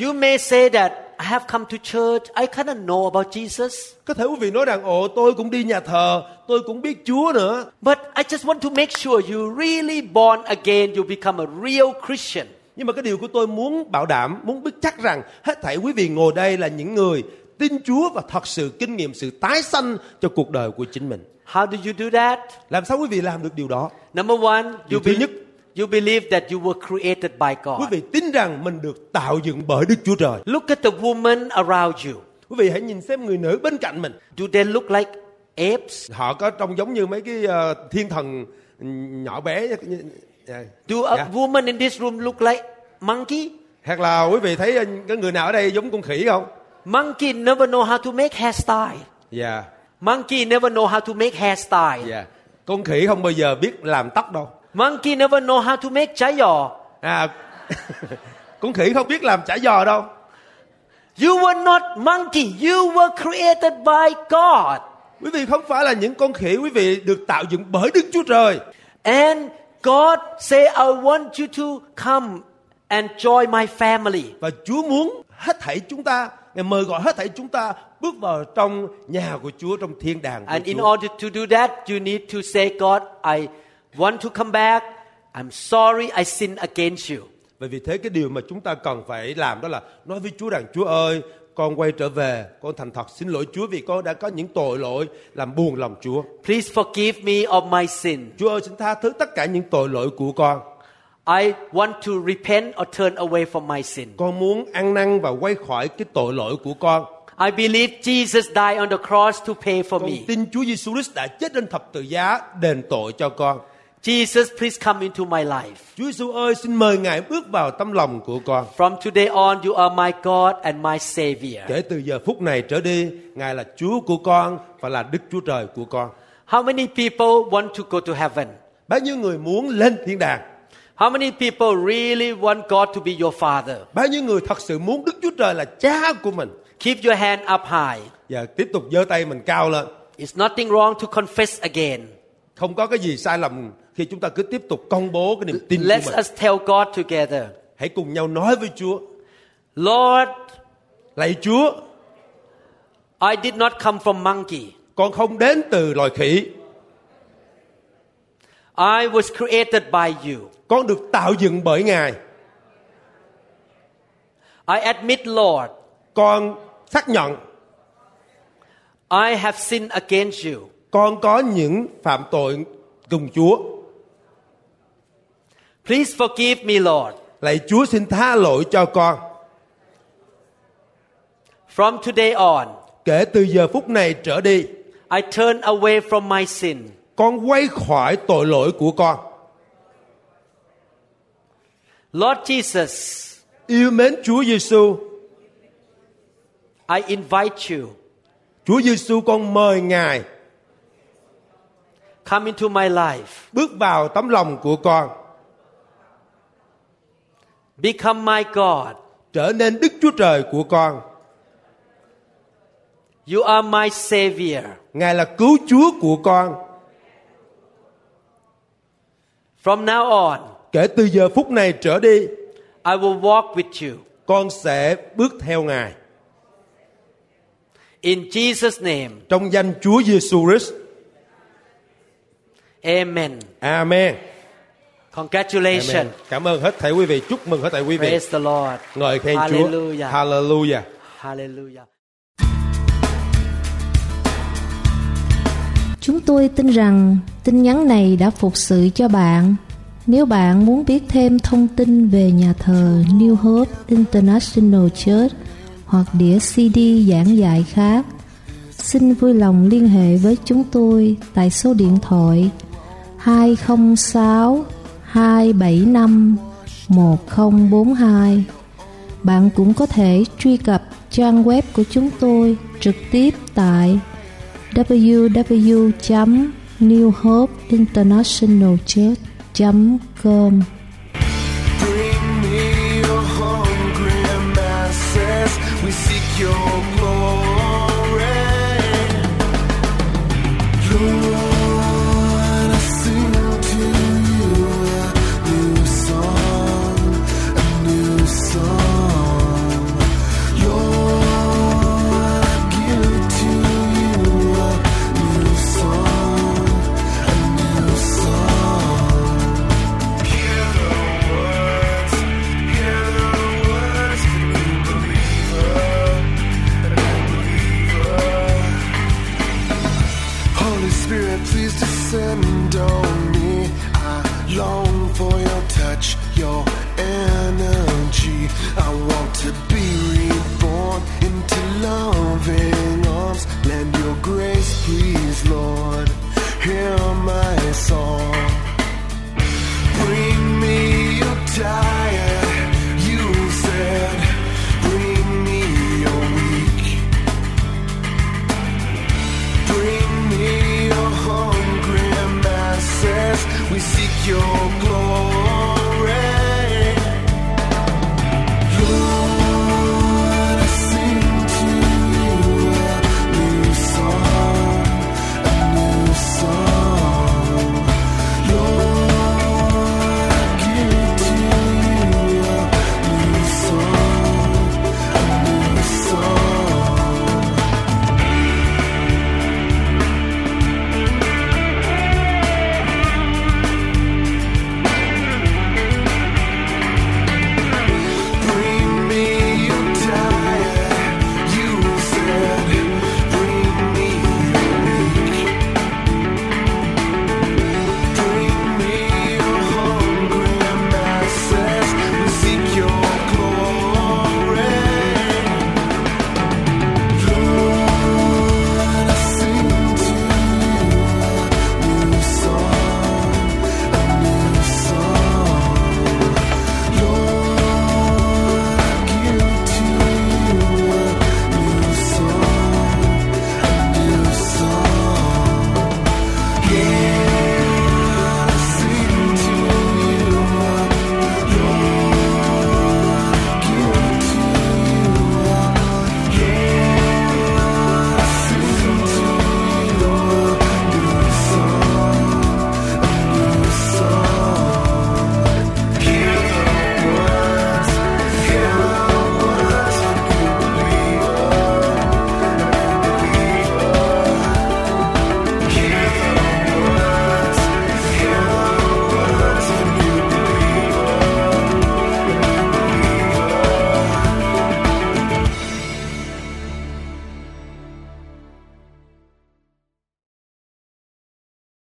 You may say that I have come to church. I kind of know about Jesus. Có thể quý vị nói rằng ồ tôi cũng đi nhà thờ, tôi cũng biết Chúa nữa. But I just want to make sure you really born again. You become a real Christian. Nhưng mà cái điều của tôi muốn bảo đảm, muốn biết chắc rằng hết thảy quý vị ngồi đây là những người tin Chúa và thật sự kinh nghiệm sự tái sanh cho cuộc đời của chính mình. How do you do that? Làm sao quý vị làm được điều đó? Number one, you, Điều thứ be- nhất. You believe that you were created by Quý God. vị tin rằng mình được tạo dựng bởi Đức Chúa Trời. Look at the woman around you. Quý vị hãy nhìn xem người nữ bên cạnh mình. Do they look like apes? Họ có trông giống như mấy cái ờ, thiên thần nhỏ bé. Dạ. Do a Dạ. woman in this room look like monkey? Hoặc là quý vị thấy ờ, cái người nào ở đây giống con khỉ không? Monkey never know how to make hairstyle. Dạ. Monkey never know how to make hairstyle. Dạ. Con khỉ không bao giờ biết làm tóc đâu. Monkey never know how to make chai giò. À, (laughs) con khỉ không biết làm chả giò đâu. You were not monkey. You were created by God. Quý vị không phải là những con khỉ, quý vị được tạo dựng bởi Đức Chúa Trời. And God say, I want you to come and join my family. Và Chúa muốn hết thảy chúng ta, Ngài mời gọi hết thảy chúng ta bước vào trong nhà của Chúa trong thiên đàng của And in Chúa. order to do that, you need to say, God, I want to come back. I'm sorry I sinned against you. Bởi vì thế cái điều mà chúng ta cần phải làm đó là nói với Chúa rằng Chúa ơi, con quay trở về, con thành thật xin lỗi Chúa vì con đã có những tội lỗi làm buồn lòng Chúa. Please forgive me of my sin. Chúa ơi xin tha thứ tất cả những tội lỗi của con. I want to repent or turn away from my sin. Con muốn ăn năn và quay khỏi cái tội lỗi của con. I believe Jesus died on the cross to pay for Con me. tin Chúa Giêsu Christ đã chết trên thập tự giá đền tội cho con. Jesus, please come into my life. Chúa Giêsu ơi, xin mời Ngài bước vào tâm lòng của con. From today on, you are my God and my Savior. Kể từ giờ phút này trở đi, Ngài là Chúa của con và là Đức Chúa Trời của con. How many people want to go to heaven? Bao nhiêu người muốn lên thiên đàng? How many people really want God to be your Father? Bao nhiêu người thật sự muốn Đức Chúa Trời là cha của mình? Keep your hand up high. Và tiếp tục giơ tay mình cao lên. It's nothing wrong to confess again. Không có cái gì sai lầm khi chúng ta cứ tiếp tục công bố cái niềm tin của Let's mình. us tell God together. Hãy cùng nhau nói với Chúa. Lord, Lạy Chúa, I did not come from monkey. con không đến từ loài khỉ. I was created by you. Con được tạo dựng bởi Ngài. I admit, Lord, Con xác nhận I have sinned against you. con có những phạm tội cùng Chúa. Please forgive me, Lord. Lạy Chúa xin tha lỗi cho con. From today on, Kể từ giờ phút này trở đi, I turn away from my sin. con quay khỏi tội lỗi của con. Lord Jesus, Yêu mến Chúa Giêsu, I invite you. Chúa Giêsu con mời Ngài Come into my life. bước vào tấm lòng của con, Become my God. trở nên Đức Chúa Trời của con. You are my Savior. Ngài là cứu Chúa của con. From now on, Kể từ giờ phút này trở đi, I will walk with you. con sẽ bước theo Ngài. In Jesus' name, Trong danh Chúa Giêsu Christ. amen. Amen. Congratulations. Amen. Cảm ơn hết thảy quý vị. Chúc mừng hết thảy quý vị. Praise the Lord. Ngợi khen Chúa. Hallelujah. Hallelujah. Hallelujah. Chúng tôi tin rằng tin nhắn này đã phục sự cho bạn. Nếu bạn muốn biết thêm thông tin về nhà thờ New Hope International Church hoặc đĩa CD giảng dạy khác, xin vui lòng liên hệ với chúng tôi tại số điện thoại 206 275 1042. Bạn cũng có thể truy cập trang web của chúng tôi trực tiếp tại www.newhopeinternationalchurch.com Bring me your hungry masses. We seek your glory.